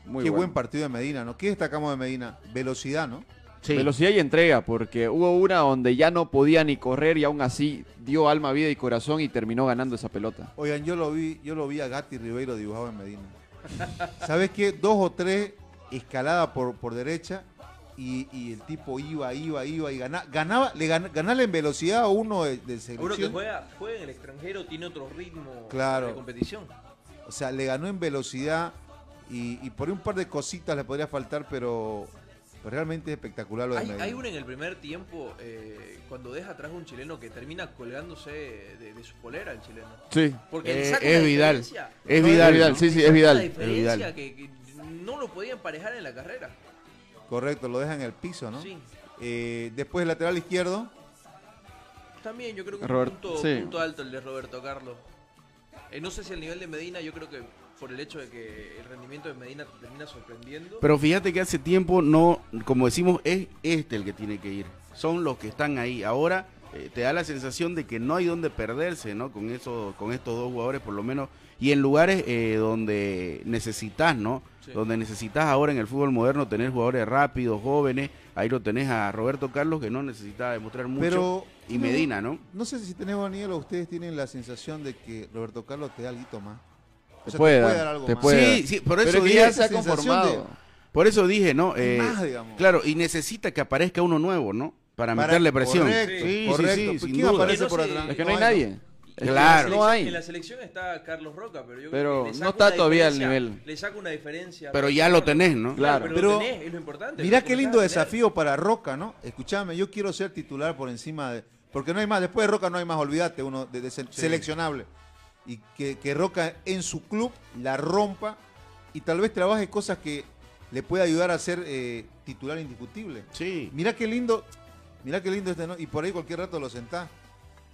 Speaker 4: Muy
Speaker 2: Qué
Speaker 4: bueno.
Speaker 2: buen partido de Medina, ¿no? ¿Qué destacamos de Medina? Velocidad, ¿no?
Speaker 5: Sí.
Speaker 4: Velocidad y entrega, porque hubo una donde ya no podía ni correr y aún así dio alma, vida y corazón y terminó ganando esa pelota.
Speaker 2: Oigan, yo lo vi, yo lo vi a Gatti Ribeiro dibujado en Medina. ¿Sabes qué? Dos o tres escaladas por, por derecha y, y el tipo iba, iba, iba y ganaba, ganaba le gan- ganarle en velocidad a uno de, de
Speaker 3: Uno que
Speaker 2: selección.
Speaker 3: juega, juega en el extranjero tiene otro ritmo
Speaker 2: Claro.
Speaker 3: de competición.
Speaker 2: O sea, le ganó en velocidad y, y por ahí un par de cositas le podría faltar, pero, pero realmente es espectacular lo de
Speaker 3: Hay,
Speaker 2: Medina.
Speaker 3: hay uno en el primer tiempo, eh, cuando deja atrás a un chileno que termina colgándose de, de su polera, el chileno.
Speaker 4: Sí.
Speaker 3: Porque
Speaker 5: Eh,
Speaker 3: saca
Speaker 5: es Vidal.
Speaker 3: diferencia-
Speaker 5: Es Vidal.
Speaker 4: Vidal,
Speaker 5: ¿no?
Speaker 4: sí, sí, es Vidal.
Speaker 3: Diferencia
Speaker 5: Vidal.
Speaker 3: Que, que no lo podía emparejar en la carrera.
Speaker 2: Correcto, lo deja en el piso, ¿no?
Speaker 3: Sí.
Speaker 2: Eh, después el lateral izquierdo,
Speaker 3: También yo creo que
Speaker 4: Robert-
Speaker 3: un punto,
Speaker 4: sí.
Speaker 3: punto alto el de Roberto Carlos. Eh, no sé si el nivel de Medina, yo creo que por el hecho de que el rendimiento de Medina te termina sorprendiendo.
Speaker 5: Pero fíjate que hace tiempo no, como decimos, es este el que tiene que ir. Son los que están ahí. Ahora eh, te da la sensación de que no hay donde perderse, ¿no? Con eso, con estos dos jugadores por lo menos. Y en lugares eh, donde necesitas, ¿no?
Speaker 3: Sí.
Speaker 5: Donde necesitas ahora en el fútbol moderno tener jugadores rápidos, jóvenes. Ahí lo tenés a Roberto Carlos que no necesita demostrar mucho.
Speaker 2: pero...
Speaker 5: y Medina, ¿no?
Speaker 2: No sé si tenés, Daniel, o ustedes tienen la sensación de que Roberto Carlos te da algo más. O
Speaker 4: Te
Speaker 2: sea,
Speaker 4: puede
Speaker 2: te
Speaker 4: dar,
Speaker 2: puede dar algo
Speaker 4: te
Speaker 2: más.
Speaker 4: puede
Speaker 5: Sí, sí, por eso dije,
Speaker 4: se ha
Speaker 5: por eso dije, ¿no? Eh,
Speaker 2: más, digamos.
Speaker 5: Claro, y necesita que aparezca uno nuevo, ¿no? Para,
Speaker 2: Para-
Speaker 5: meterle presión.
Speaker 2: correcto,
Speaker 5: sí,
Speaker 2: correcto.
Speaker 5: sí, sí,
Speaker 2: Pues, ¿quién
Speaker 5: duda.
Speaker 2: aparece
Speaker 3: no
Speaker 2: por atrás?
Speaker 4: Es que no hay nadie. Es que
Speaker 5: Claro.
Speaker 4: No hay.
Speaker 3: En la selección está Carlos Roca, pero yo creo que
Speaker 4: no está todavía al nivel.
Speaker 3: Le saca una diferencia.
Speaker 5: Pero ya lo tenés, ¿no?
Speaker 4: Claro.
Speaker 3: pero,
Speaker 2: Pero
Speaker 3: lo tenés, es lo importante.
Speaker 2: Mirá qué lindo desafío para Roca, ¿no? Escuchame, yo quiero ser titular por encima de... Porque no hay más, después de Roca no hay más, olvídate, uno de, de se- seleccionable. Y que, que Roca en su club la rompa y tal vez trabaje cosas que le pueda ayudar a ser eh, titular indiscutible.
Speaker 5: Sí.
Speaker 2: Mirá qué lindo, mirá qué lindo este, ¿no? Y por ahí cualquier rato lo sentás.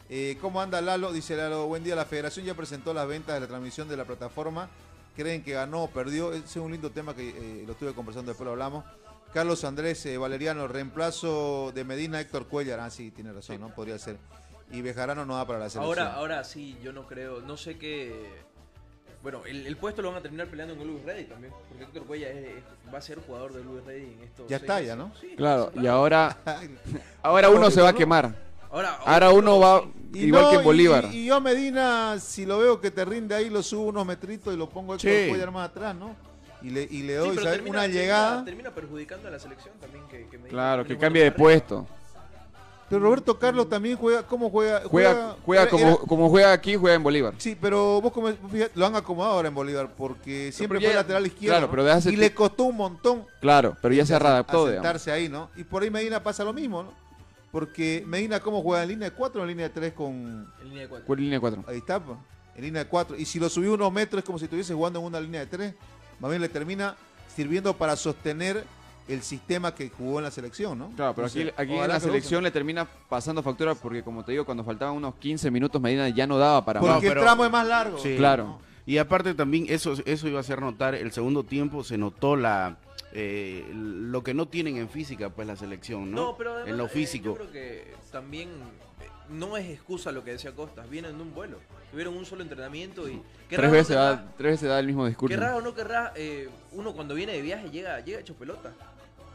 Speaker 2: Eh, ¿Cómo anda Lalo? Dice Lalo, buen día, la federación ya presentó las ventas de la transmisión de la plataforma. ¿Creen que ganó o perdió? Ese es un lindo tema que eh, lo estuve conversando, después lo hablamos. Carlos Andrés eh, Valeriano, reemplazo de Medina Héctor Cuellar. Ah, sí, tiene razón, ¿no? Podría ser. Y Bejarano no da para la selección.
Speaker 3: Ahora, ahora sí, yo no creo, no sé qué. Bueno, el, el puesto lo van a terminar peleando con Luis Ready también, porque Héctor Cuella es- es- va a ser jugador de Luis Ready en estos.
Speaker 2: Ya está, ya. ¿no?
Speaker 3: Sí,
Speaker 4: Claro,
Speaker 3: sí,
Speaker 4: y ahora, ahora uno se va a quemar.
Speaker 3: Ahora,
Speaker 4: Ahora uno va
Speaker 2: y
Speaker 4: igual
Speaker 2: no,
Speaker 4: que en Bolívar.
Speaker 2: Y, y yo a Medina, si lo veo que te rinde ahí, lo subo unos metritos y lo pongo a Héctor
Speaker 5: Sí.
Speaker 2: Cuellar más atrás, ¿no? Y le, y le
Speaker 3: Sí,
Speaker 2: doy
Speaker 3: pero
Speaker 2: ¿sabes?
Speaker 3: termina-
Speaker 2: una llegada.
Speaker 3: Termina, perjudicando a la selección también. Que, que Medina
Speaker 4: Claro, que cambie de puesto.
Speaker 2: Pero Roberto Carlos también juega, ¿cómo juega?
Speaker 4: Juega, juega
Speaker 2: era-
Speaker 4: como, como juega aquí, juega en Bolívar.
Speaker 2: Sí, pero vos como, fíjate, lo han acomodado ahora en Bolívar porque siempre
Speaker 4: pero
Speaker 2: fue
Speaker 4: ya-
Speaker 2: lateral izquierdo.
Speaker 4: claro,
Speaker 2: ¿no?
Speaker 4: pero de hace
Speaker 2: y le costó un montón
Speaker 4: Claro, pero ya se adaptó, digamos.
Speaker 2: sentarse ahí, ¿no? Y por ahí Medina pasa lo mismo, ¿no? Porque Medina, ¿cómo juega? ¿En línea de 4 o en línea de 3 con.
Speaker 3: En línea de cuatro.
Speaker 4: ¿Cuál línea 4?
Speaker 2: Ahí está, en línea de cuatro. Y si lo subí unos metros es como si estuviese jugando en una línea de tres. Más bien le termina sirviendo para sostener el sistema que jugó en la selección, ¿no?
Speaker 4: Claro, pero aquí, aquí en la selección le termina pasando factura porque, como te digo, cuando faltaban unos 15 minutos, Medina ya no daba para
Speaker 2: usen.
Speaker 4: más.
Speaker 2: Porque el tramo es más largo.
Speaker 5: Sí.
Speaker 4: Claro.
Speaker 5: Y aparte también eso, eso iba a hacer notar, el segundo tiempo se notó la eh, lo que no tienen en física, pues la selección, ¿no?
Speaker 3: No, pero además,
Speaker 5: en lo
Speaker 3: eh,
Speaker 5: físico.
Speaker 3: yo creo que también eh, no es excusa lo que decía Costas. Vienen de un vuelo. Tuvieron un solo entrenamiento y.
Speaker 4: Tres veces,
Speaker 3: no
Speaker 4: da, tres veces da el mismo discurso.
Speaker 3: Querrás o no querrás, eh, uno cuando viene de viaje llega, llega hecho pelota.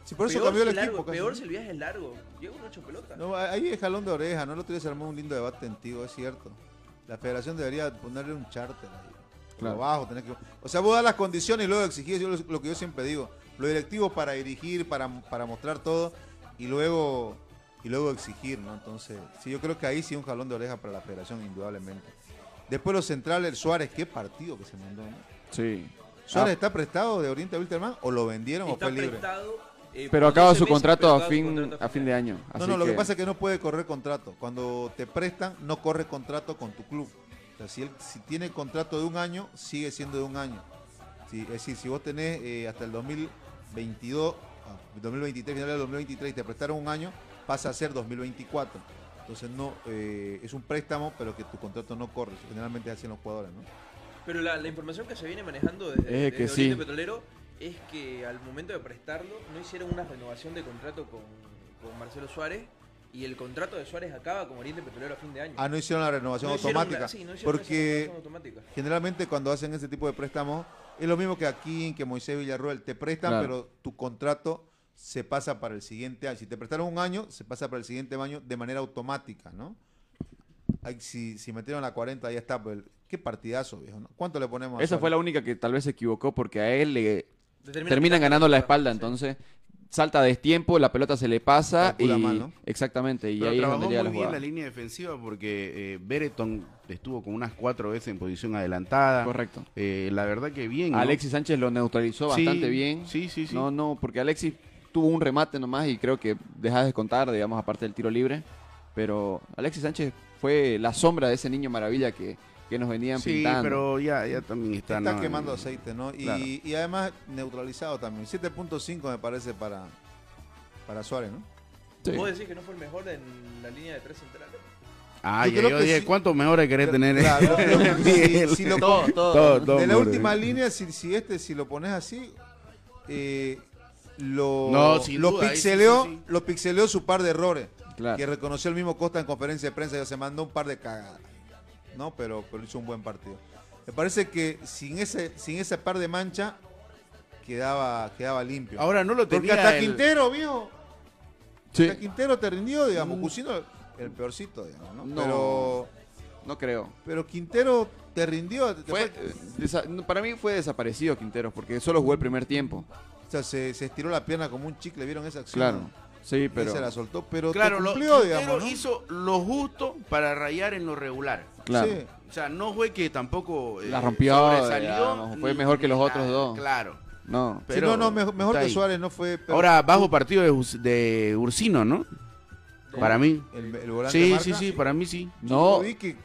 Speaker 2: Sí, por eso
Speaker 3: peor
Speaker 2: cambió el
Speaker 3: si
Speaker 2: equipo.
Speaker 3: largo,
Speaker 2: casi,
Speaker 3: peor
Speaker 2: ¿no?
Speaker 3: si el viaje es largo. Llega uno hecho pelota.
Speaker 2: No, ahí es jalón de oreja, ¿no? El día se armó un lindo debate antiguo, es cierto. La federación debería ponerle un charter ahí.
Speaker 4: Claro.
Speaker 2: abajo, tenés que... O sea, vos das las condiciones y luego exigís, yo lo, lo que yo siempre digo, lo directivo para dirigir, para, para mostrar todo y luego y luego exigir, ¿no? Entonces, sí, yo creo que ahí sí un jalón de oreja para la federación, indudablemente. Después los centrales, Suárez, qué partido que se mandó, ¿no?
Speaker 4: Sí.
Speaker 2: ¿Suárez
Speaker 4: Ah,
Speaker 2: está prestado de Oriente a Wilterman o lo vendieron
Speaker 3: Está
Speaker 2: o fue libre?
Speaker 3: prestado, eh,
Speaker 4: pero acaba
Speaker 3: 12
Speaker 4: su contrato a fin,
Speaker 3: contrato
Speaker 4: a fin de año.
Speaker 2: No,
Speaker 4: así
Speaker 2: no, lo que pasa es que no puede correr contrato. Cuando te prestan, no corre contrato con tu club. O sea, si, él, si tiene contrato de un año, sigue siendo de un año. Si- es decir, si vos tenés eh, hasta el 2022, ah, 2023, final del 2023, y te prestaron un año, pasa a ser 2024. Entonces no eh, es un préstamo, pero que tu contrato no corre. Generalmente hacen los jugadores, ¿no?
Speaker 3: Pero la, la información que se viene manejando desde,
Speaker 4: Es
Speaker 3: desde
Speaker 4: que
Speaker 3: Oriente
Speaker 4: sí.
Speaker 3: Petrolero es que al momento de prestarlo no hicieron una renovación de contrato con, con Marcelo Suárez y el contrato de Suárez acaba con Oriente Petrolero a fin de año.
Speaker 2: Ah, no hicieron la renovación
Speaker 3: No hicieron
Speaker 2: automática.
Speaker 3: la- sí, no hicieron
Speaker 2: porque
Speaker 3: renovación automática.
Speaker 2: generalmente cuando hacen ese tipo de préstamos, es lo mismo que aquí, que Moisés Villarroel, te prestan,
Speaker 4: Claro.
Speaker 2: pero tu contrato se pasa para el siguiente año. Si te prestaron un año, se pasa para el siguiente año de manera automática, ¿no? Ay, si, si metieron la 40, ya está. Pues, qué partidazo, viejo. ¿no? ¿Cuánto le ponemos a
Speaker 4: Esa fue la única que tal vez se equivocó porque a él le Terminan ganando la espalda,
Speaker 3: sí.
Speaker 4: entonces salta a destiempo, la pelota se le pasa y
Speaker 2: mal, ¿no?
Speaker 4: exactamente y
Speaker 5: Pero
Speaker 4: ahí es
Speaker 5: trabajó
Speaker 4: donde llega
Speaker 5: muy
Speaker 4: la
Speaker 5: bien
Speaker 4: jugada.
Speaker 5: la línea defensiva porque eh, Bereton estuvo con unas cuatro veces en posición adelantada.
Speaker 4: Correcto.
Speaker 5: Eh, la verdad que bien. ¿no?
Speaker 4: Alexis Sánchez lo neutralizó
Speaker 5: Sí,
Speaker 4: bastante bien.
Speaker 5: Sí, sí, sí.
Speaker 4: No, no, porque Alexis tuvo un remate nomás y creo que dejas de contar, digamos, aparte del tiro libre. Pero Alexis Sánchez fue la sombra de ese niño maravilla que, que nos venían
Speaker 5: sí,
Speaker 4: pintando.
Speaker 5: pero ya, ya también está.
Speaker 2: Está
Speaker 5: ¿no?
Speaker 2: quemando aceite, ¿no? Y,
Speaker 5: Claro.
Speaker 2: y además neutralizado también. 7.5 me parece para, para Suárez, ¿no?
Speaker 4: Sí.
Speaker 3: ¿Vos decís que no fue el mejor en la línea de tres centrales?
Speaker 5: Ah,
Speaker 2: Yo
Speaker 5: dije,
Speaker 2: sí.
Speaker 5: ¿cuántos mejores querés tener?
Speaker 2: Claro, pero si- si lo-
Speaker 4: Todo, todo.
Speaker 5: Todo, todo,
Speaker 2: de la última línea, si, si este, si lo pones así, eh, lo,
Speaker 5: No,
Speaker 2: lo
Speaker 5: duda, sí,
Speaker 2: pixeleó,
Speaker 5: sí, sí.
Speaker 2: lo pixeleó su par de errores.
Speaker 4: Claro.
Speaker 2: Que reconoció el mismo Costa en conferencia de prensa, ya se mandó un par de cagadas. ¿No? Pero, pero hizo un buen partido. Me parece que sin ese, sin ese par de mancha, quedaba, quedaba limpio.
Speaker 5: Ahora no lo
Speaker 2: Porque
Speaker 5: tenía.
Speaker 2: hasta
Speaker 5: el-
Speaker 2: Quintero, viejo.
Speaker 4: Sí.
Speaker 2: Hasta Quintero te rindió, digamos.
Speaker 4: Mm.
Speaker 2: Cusino, el peorcito, digamos, ¿no?
Speaker 4: No.
Speaker 2: Pero,
Speaker 4: No creo.
Speaker 2: pero Quintero te rindió. te
Speaker 4: Fue,
Speaker 2: fue-
Speaker 4: eh, para mí fue desaparecido Quinteros porque solo jugó el primer tiempo.
Speaker 2: O sea, se, se estiró la pierna como un chicle, ¿vieron esa acción?
Speaker 4: Claro. Sí,
Speaker 2: Y
Speaker 4: pero
Speaker 2: se la soltó, pero
Speaker 5: Claro,
Speaker 2: te cumplió, digamos, ¿no?
Speaker 5: hizo lo justo para rayar en lo regular.
Speaker 4: claro.
Speaker 2: Sí.
Speaker 5: O sea, no fue que tampoco eh,
Speaker 4: La rompió,
Speaker 5: sobresalió,
Speaker 4: fue
Speaker 5: ni-
Speaker 4: mejor que los otros
Speaker 5: nada.
Speaker 4: dos.
Speaker 5: Claro.
Speaker 4: No.
Speaker 2: Sí,
Speaker 5: Pero
Speaker 2: no, no, mejor, que. Suárez no fue. pero-
Speaker 5: Ahora, bajo partido de, de Ursino, ¿no? Para mí.
Speaker 2: El, el volante
Speaker 5: Sí,
Speaker 2: marca.
Speaker 5: sí, sí, para mí sí.
Speaker 2: Yo
Speaker 4: No.
Speaker 2: lo vi que.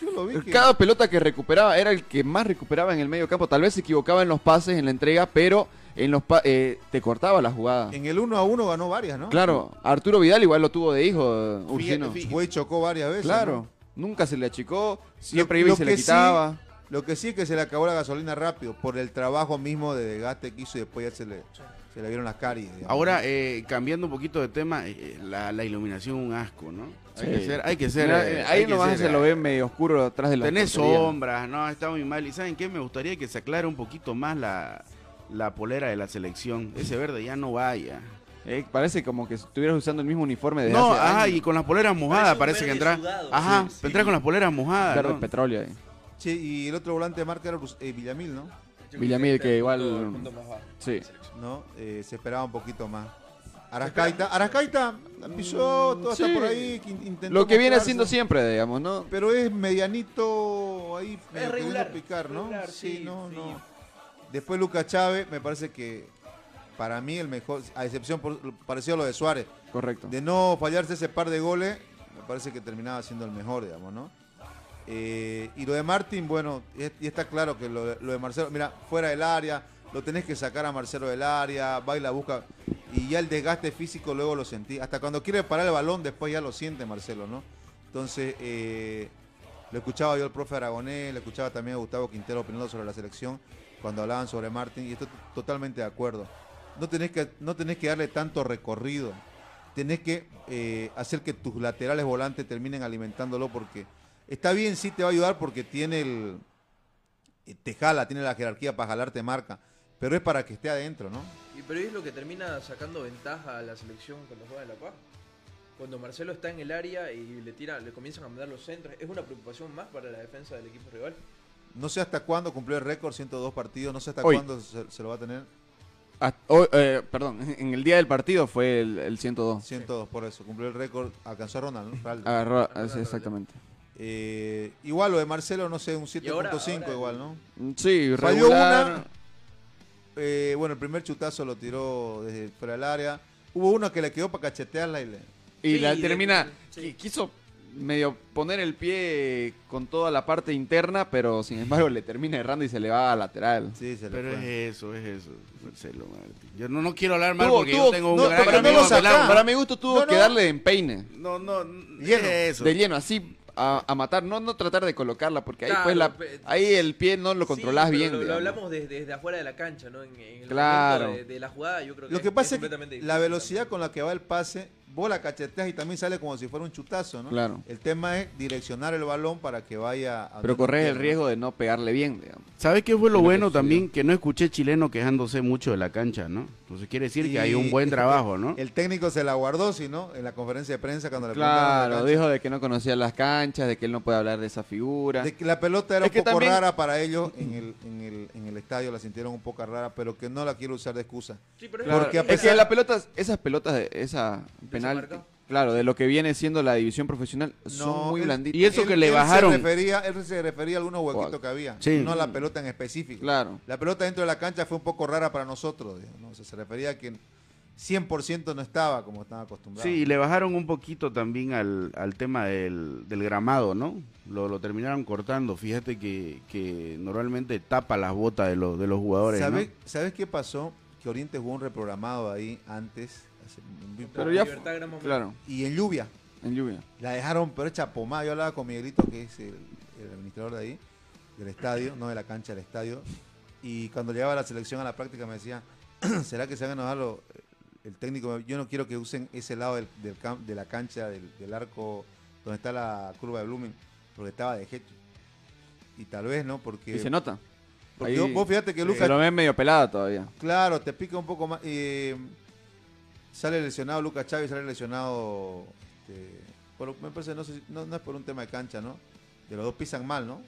Speaker 2: Yo lo vi que.
Speaker 4: Cada pelota que recuperaba era el que más recuperaba en el medio campo. Tal vez se equivocaba en los pases, en la entrega, pero en los pa- eh, te cortaba la jugada.
Speaker 2: En el 1 a 1 ganó varias, ¿no?
Speaker 4: Claro, Arturo Vidal igual lo tuvo de hijo, Ursino.
Speaker 2: Fue y chocó varias veces.
Speaker 4: Claro,
Speaker 2: ¿no?
Speaker 4: nunca se le achicó, siempre
Speaker 2: Lo-
Speaker 4: iba y se le
Speaker 2: sí-
Speaker 4: quitaba.
Speaker 2: Lo que sí es que se le acabó la gasolina rápido por el trabajo mismo de desgaste que hizo y después ya se le, se le vieron las caries. digamos.
Speaker 5: Ahora, eh, cambiando un poquito de tema, eh, la, la iluminación un asco, ¿no? Hay
Speaker 4: Sí.
Speaker 5: que ser, hay que ser.
Speaker 4: Mira,
Speaker 5: eh,
Speaker 4: ahí nomás
Speaker 5: ser,
Speaker 4: se lo
Speaker 5: eh,
Speaker 4: ve medio oscuro atrás de la
Speaker 5: Tenés sombras, no, está muy mal. ¿Y saben qué? Me gustaría que se aclare un poquito más la, la polera de la selección. Ese verde ya no vaya.
Speaker 4: Eh, parece como que estuvieras usando el mismo uniforme de
Speaker 5: No,
Speaker 4: hace
Speaker 5: ajá,
Speaker 4: años.
Speaker 5: y con las poleras mojadas
Speaker 3: Parece
Speaker 5: que entras.
Speaker 3: sudado.
Speaker 5: Ajá,
Speaker 3: Sí, sí.
Speaker 5: entras con las poleras mojadas.
Speaker 4: Verde
Speaker 5: ¿no?
Speaker 4: petróleo ahí.
Speaker 2: Che, y el otro volante de marca era Rus- eh, Villamil, ¿no?
Speaker 4: Villamil, que igual- sí.
Speaker 2: ¿No? Eh, se esperaba un poquito más. Arascaita, Arascaita la pisó, todo
Speaker 4: Sí.
Speaker 2: está por ahí. que in- intentó
Speaker 4: Lo que viene
Speaker 2: mostrarse,
Speaker 4: haciendo siempre, digamos, ¿no?
Speaker 2: Pero es medianito ahí queriendo
Speaker 3: regular,
Speaker 2: picar, ¿no?
Speaker 3: regular,
Speaker 2: sí,
Speaker 3: sí,
Speaker 2: no,
Speaker 3: sí.
Speaker 2: no. Después Lucas Chávez, me parece que para mí el mejor, a excepción por, parecido a lo de Suárez,
Speaker 4: Correcto.
Speaker 2: de no fallarse ese par de goles, me parece que terminaba siendo el mejor, digamos, ¿no? Eh, y lo de Martín, bueno, y está claro que lo, de- lo de Marcelo, mira, fuera del área, lo tenés que sacar a Marcelo del área, baila, busca, y ya el desgaste físico luego lo sentí. Hasta cuando quiere parar el balón, después ya lo siente Marcelo, ¿no? Entonces, eh, lo escuchaba yo al profe Aragonés, le escuchaba también a Gustavo Quintero opinando sobre la selección cuando hablaban sobre Martín, y estoy totalmente de acuerdo. No tenés que, no tenés que darle tanto recorrido, tenés que eh, hacer que tus laterales volantes terminen alimentándolo porque está bien, sí te va a ayudar porque tiene el. eh, Te jala, tiene la jerarquía para jalarte marca, pero es para que esté adentro, ¿no?
Speaker 3: Y pero es lo que termina sacando ventaja a la selección cuando juega en La Paz. Cuando Marcelo está en el área y le tira, le comienzan a mandar los centros, es una preocupación más para la defensa del equipo rival.
Speaker 2: No sé hasta cuándo cumplió el récord, 102 partidos, no sé hasta
Speaker 4: Hoy.
Speaker 2: cuándo se, se lo va a tener.
Speaker 4: Oh, eh, perdón, en el día del partido fue el, el 102.
Speaker 2: 102 por eso, cumplió el récord, alcanzó a Ronald, ¿no? Ronaldo.
Speaker 4: Agarró, ah, sí, exactamente.
Speaker 2: Eh, igual lo de Marcelo, no sé, un
Speaker 3: Y ahora-
Speaker 2: 7.5
Speaker 3: ahora-
Speaker 2: igual, ¿no?
Speaker 4: Sí,
Speaker 2: Falló
Speaker 4: regular.
Speaker 2: una. Eh, bueno, el primer chutazo lo tiró desde fuera del área. Hubo uno que le quedó para cachetearla y le.
Speaker 4: Y
Speaker 3: Sí,
Speaker 4: la
Speaker 3: de-
Speaker 4: termina.
Speaker 3: sí.
Speaker 4: qui- Quiso medio poner el pie con toda la parte interna, pero sin embargo le termina errando y se le va a lateral.
Speaker 2: Sí, se le
Speaker 5: Pero
Speaker 2: fue.
Speaker 5: es eso, es eso, Marcelo Martín. Yo no, no quiero hablar mal
Speaker 4: Tuvo-
Speaker 5: porque
Speaker 4: tuvo-
Speaker 5: yo tengo un
Speaker 2: no,
Speaker 5: gran
Speaker 2: no
Speaker 5: amigo.
Speaker 4: Para mi gusto tuvo
Speaker 2: No,
Speaker 4: que darle de empeine.
Speaker 5: No, no,
Speaker 2: Lleno.
Speaker 5: es eso.
Speaker 4: De lleno, así a, a matar, no, no tratar de colocarla, porque ahí
Speaker 3: Claro,
Speaker 4: pues la, ahí el pie no lo controlás
Speaker 3: Sí,
Speaker 4: bien.
Speaker 3: Lo, lo hablamos desde, desde afuera de la cancha, ¿no? En, en el
Speaker 4: Claro.
Speaker 3: momento de, de la jugada, yo creo que
Speaker 2: Lo que
Speaker 3: es
Speaker 2: pasa es que la velocidad con la que va el pase, vos la cacheteas y también sale como si fuera un chutazo, ¿no?
Speaker 4: Claro.
Speaker 2: El tema es direccionar el balón para que vaya. a
Speaker 4: Pero corres el riesgo de no pegarle bien, digamos.
Speaker 5: ¿Sabes qué fue lo
Speaker 4: Es
Speaker 5: bueno también? Que no escuché chileno quejándose mucho de la cancha, ¿no? Entonces quiere decir
Speaker 2: Y-
Speaker 5: que hay un buen trabajo, ¿no?
Speaker 2: El técnico se la guardó, si no, en la conferencia de prensa cuando le preguntaron de la
Speaker 4: Claro,
Speaker 2: cancha,
Speaker 4: dijo de que no conocía las canchas, de que él no puede hablar de esa figura.
Speaker 2: de que la pelota era
Speaker 4: Es
Speaker 2: un
Speaker 4: que
Speaker 2: poco
Speaker 4: también-
Speaker 2: rara para ellos en el, en, el, en el estadio, la sintieron un poco rara, pero que no la quiero usar de excusa.
Speaker 3: Sí, pero es-
Speaker 4: Claro,
Speaker 2: Porque a
Speaker 4: es
Speaker 2: pesar-
Speaker 4: que las pelotas, esas pelotas de esa claro, de lo que viene siendo la división profesional, son
Speaker 2: No,
Speaker 4: muy
Speaker 2: él-
Speaker 4: blanditas.
Speaker 5: y eso que le
Speaker 2: él
Speaker 5: bajaron.
Speaker 2: Se refería, él se refería a algunos huequitos que había,
Speaker 5: Sí.
Speaker 2: no a la pelota en específico.
Speaker 4: Claro.
Speaker 2: La pelota dentro de la cancha fue un poco rara para nosotros, ¿no? O sea, se refería a que 100% no estaba como estaban acostumbrados.
Speaker 5: Sí, y le bajaron un poquito también al, al tema del, del gramado, ¿no? Lo, lo terminaron cortando. Fíjate que, que normalmente tapa las botas de los, de los jugadores, ¿no?
Speaker 2: ¿Sabes, ¿Sabes qué pasó? Que Oriente jugó un reprogramado ahí antes, muy
Speaker 4: Pero
Speaker 2: poco,
Speaker 4: ya
Speaker 3: Libertad Gran Momento.
Speaker 4: Claro,
Speaker 2: y en lluvia.
Speaker 4: en lluvia.
Speaker 2: La dejaron pero hecha pomada. Yo hablaba con Miguelito, que es el, el administrador de ahí, del estadio, no de la cancha, del estadio. Y cuando llegaba la selección a la práctica me decía, ¿será que se van a enojar los- el técnico? Yo no quiero que usen ese lado del, del cam- de la cancha, del, del arco donde está la curva de Blumen, porque estaba de hecho. Y tal vez, ¿no? Porque,
Speaker 4: Y se nota.
Speaker 2: porque
Speaker 4: Ahí
Speaker 2: vos- fíjate que
Speaker 4: Se
Speaker 2: Lucas
Speaker 4: lo ven medio pelada todavía.
Speaker 2: Claro, te pica un poco más. eh, sale lesionado Lucas Chávez, sale lesionado. este, por- me parece, no, sé no, no es por un tema de cancha, ¿no? De los dos pisan mal, ¿no?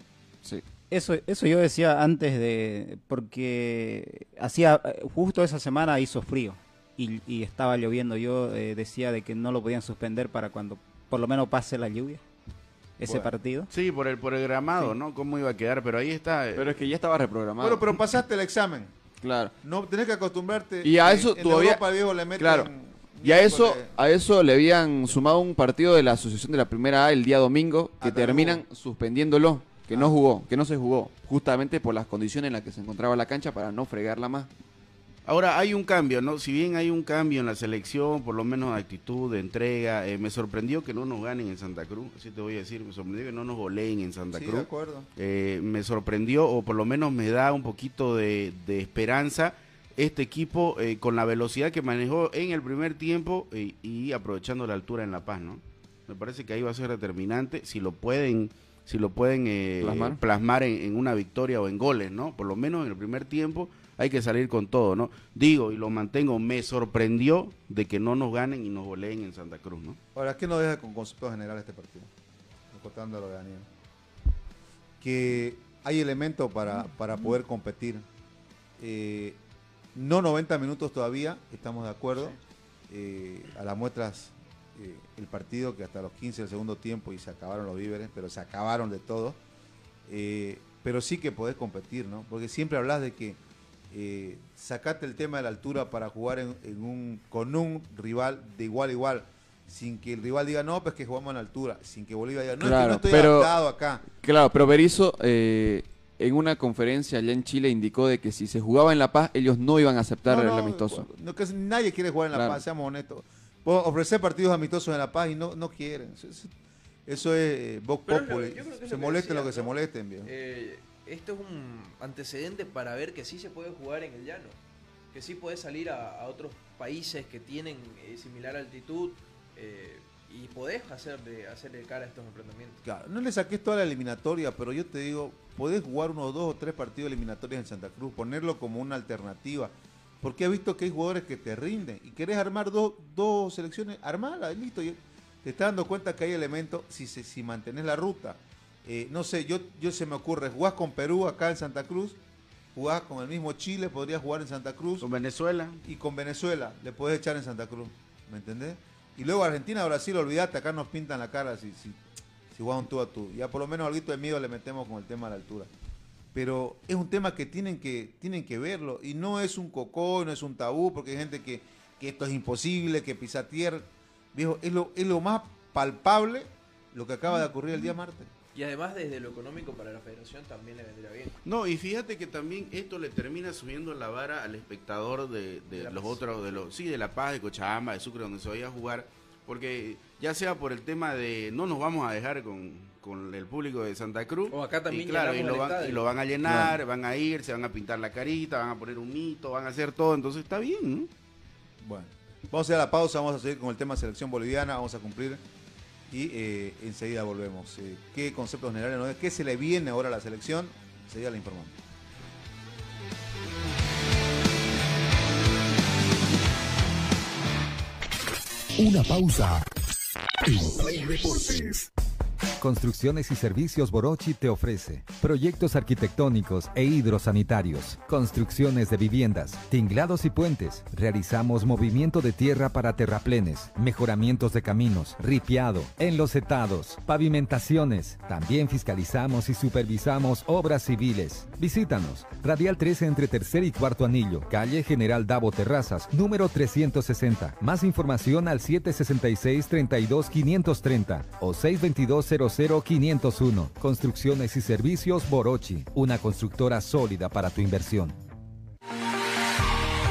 Speaker 4: Sí.
Speaker 8: Eso, eso yo decía antes de, porque hacía, justo esa semana hizo frío y, y estaba lloviendo. Yo eh, decía de que no lo podían suspender para cuando por lo menos pase la lluvia, ese
Speaker 2: Bueno.
Speaker 8: partido.
Speaker 5: Sí, por el, por el gramado, ¿no? ¿Cómo iba a quedar? Pero ahí está. eh,
Speaker 4: Pero es que ya estaba reprogramado.
Speaker 2: Bueno, pero pasaste el examen.
Speaker 4: Claro.
Speaker 2: No tenés que acostumbrarte.
Speaker 4: Y a eso
Speaker 2: en
Speaker 4: todavía-
Speaker 2: Europa viejo le meten
Speaker 4: claro. Y a eso, a eso le habían sumado un partido de la Asociación de la Primera A el día domingo que
Speaker 2: Ah,
Speaker 4: terminan suspendiéndolo, que
Speaker 2: Ah.
Speaker 4: no jugó, que no se jugó, justamente por las condiciones en las que se encontraba la cancha para no fregarla más.
Speaker 5: Ahora hay un cambio, ¿no? Si bien hay un cambio en la selección, por lo menos de actitud, de entrega, eh, me sorprendió que no nos ganen en Santa Cruz, así te voy a decir, me sorprendió que no nos goleen en Santa
Speaker 2: Sí, de
Speaker 5: Cruz.
Speaker 2: acuerdo.
Speaker 5: Eh, me sorprendió, o por lo menos me da un poquito de, de esperanza este equipo eh, con la velocidad que manejó en el primer tiempo eh, y aprovechando la altura en La Paz, ¿no? Me parece que ahí va a ser determinante si lo pueden si lo pueden eh,
Speaker 4: Plasmar.
Speaker 5: plasmar, en, en una victoria o en goles, ¿no? Por lo menos en el primer tiempo hay que salir con todo, ¿no? Digo y lo mantengo, me sorprendió de que no nos ganen y nos goleen en Santa Cruz, ¿no?
Speaker 2: Ahora, ¿qué nos deja con concepto general este partido? Cortando lo de Daniel. Que hay elementos para, para poder competir. Eh, no 90 minutos todavía, estamos de acuerdo. Eh, a las muestras, eh, el partido que hasta los 15 del segundo tiempo y se acabaron los víveres, pero se acabaron de todo. Pero sí que podés competir, ¿no? Porque siempre hablas de que eh, sacate el tema de la altura para jugar en, en un, con un rival de igual a igual. sin que el rival diga, no, pues que jugamos en altura, sin que Bolivia diga, no, es que
Speaker 4: Claro,
Speaker 2: no estoy
Speaker 4: pero-
Speaker 2: adaptado acá.
Speaker 4: Claro, pero Berizzo eh, en una conferencia allá en Chile indicó de que si se jugaba en La Paz, ellos no iban a aceptar
Speaker 2: No,
Speaker 4: el
Speaker 2: no,
Speaker 4: amistoso.
Speaker 2: No, que nadie quiere jugar en La
Speaker 4: Claro.
Speaker 2: Paz, seamos honestos. Puedo ofrecer partidos amistosos en La Paz y no, no quieren. Eso, es eh, Vox Populi. Se
Speaker 3: lo que
Speaker 2: molesten lo que se molesten, viejo.
Speaker 3: Eh, esto es un antecedente para ver que sí se puede jugar en el llano. Que sí puedes salir a, otros países que tienen eh, similar altitud eh, y podés hacerle, hacerle cara a estos enfrentamientos.
Speaker 2: Claro, no le saques toda la eliminatoria, pero yo te digo, podés jugar unos dos o tres partidos eliminatorios en Santa Cruz, ponerlo como una alternativa. Porque he visto que hay jugadores que te rinden y querés armar dos, dos selecciones, armala, listo. y te estás dando cuenta que hay elementos si, si mantenés la ruta. Eh, no sé, yo, yo se me ocurre, jugás con Perú acá en Santa Cruz, jugás con el mismo Chile, podrías jugar en Santa Cruz
Speaker 5: Con Venezuela.
Speaker 2: y con Venezuela le podés echar en Santa Cruz, ¿me entendés? Y luego Argentina, Brasil, olvídate, acá nos pintan la cara si, si, si juegan tú a tú. Ya por lo menos algo de miedo le metemos con el tema de la altura. Pero es un tema que tienen que, tienen que verlo. Y no es un cocó, no es un tabú, porque hay gente que, que esto es imposible, que pisa tierra. Viejo, es lo, es lo más palpable lo que acaba de ocurrir el día martes.
Speaker 3: Y además desde lo económico para la federación también le vendría bien.
Speaker 5: No, y fíjate que también esto le termina subiendo la vara al espectador de, de los
Speaker 3: Paz.
Speaker 5: otros, de los, sí, de La Paz, de Cochabamba, de Sucre, donde se vaya a jugar, porque ya sea por el tema de no nos vamos a dejar con, con el público de Santa Cruz,
Speaker 3: O acá también
Speaker 5: y claro, y lo, van, y lo van a llenar, van a ir, se van a pintar la carita, van a poner un mito, van a hacer todo, entonces está bien, ¿no?
Speaker 2: Bueno, vamos a ir a la pausa, vamos a seguir con el tema selección boliviana, vamos a cumplir y eh, enseguida volvemos. Eh, ¿Qué conceptos generales no es? ¿Qué se le viene ahora a la selección? Enseguida la informamos.
Speaker 1: Una pausa. En Play Deportes.
Speaker 6: Construcciones y Servicios Borochi te ofrece proyectos arquitectónicos e hidrosanitarios, construcciones de viviendas, tinglados y puentes. Realizamos movimiento de tierra para terraplenes, mejoramientos de caminos, ripiado, enlosetados, pavimentaciones. También fiscalizamos y supervisamos obras civiles. Visítanos. Radial 13 entre tercer y cuarto anillo, calle General Davo Terrazas, número 360. Más información al 766 32 530 o 622 00 501. Construcciones y servicios Borochi, una constructora sólida para tu inversión.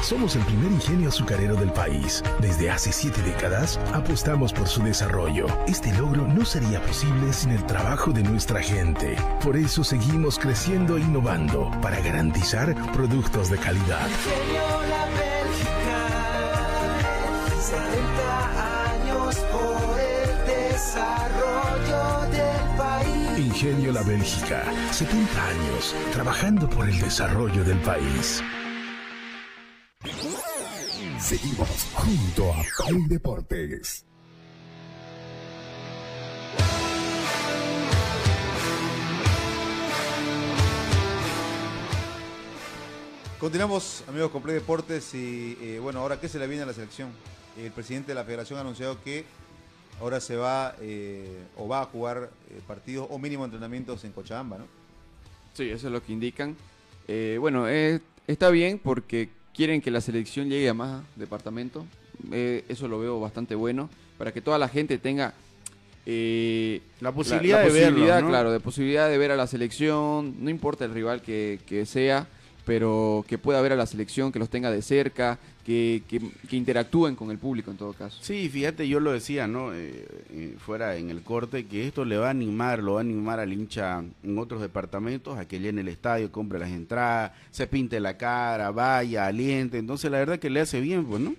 Speaker 9: Somos el primer ingenio azucarero del país. Desde hace siete décadas apostamos por su desarrollo. Este logro no sería posible sin el trabajo de nuestra gente. Por eso seguimos creciendo e innovando para garantizar productos de calidad.
Speaker 7: Ingenio La Bélgica, 70 años
Speaker 9: trabajando por el desarrollo del país.
Speaker 1: Seguimos junto a Play Deportes.
Speaker 2: Continuamos, amigos, con Play Deportes y eh, bueno, ahora qué se le viene a la selección. El presidente de la federación ha anunciado que ahora se va eh, o va a jugar eh, partidos o mínimo entrenamientos en Cochabamba, ¿no?
Speaker 4: Sí, eso es lo que indican. Eh, bueno, eh, está bien porque quieren que la selección llegue a más departamentos. Eh, eso lo veo bastante bueno para que toda la gente tenga eh,
Speaker 5: La posibilidad de
Speaker 4: posibilidad,
Speaker 5: verlo, ¿no?
Speaker 4: claro, de posibilidad de ver a la selección. No importa el rival que, que sea, pero que pueda ver a la selección, que los tenga de cerca, que, que- que interactúen con el público en todo caso.
Speaker 5: Sí, fíjate, yo lo decía, ¿no? Eh, eh, fuera en el corte, que esto le va a animar, lo va a animar al hincha en otros departamentos a que llene el estadio, compre las entradas, se pinte la cara, vaya, aliente. Entonces, la verdad que le hace bien, pues, ¿no?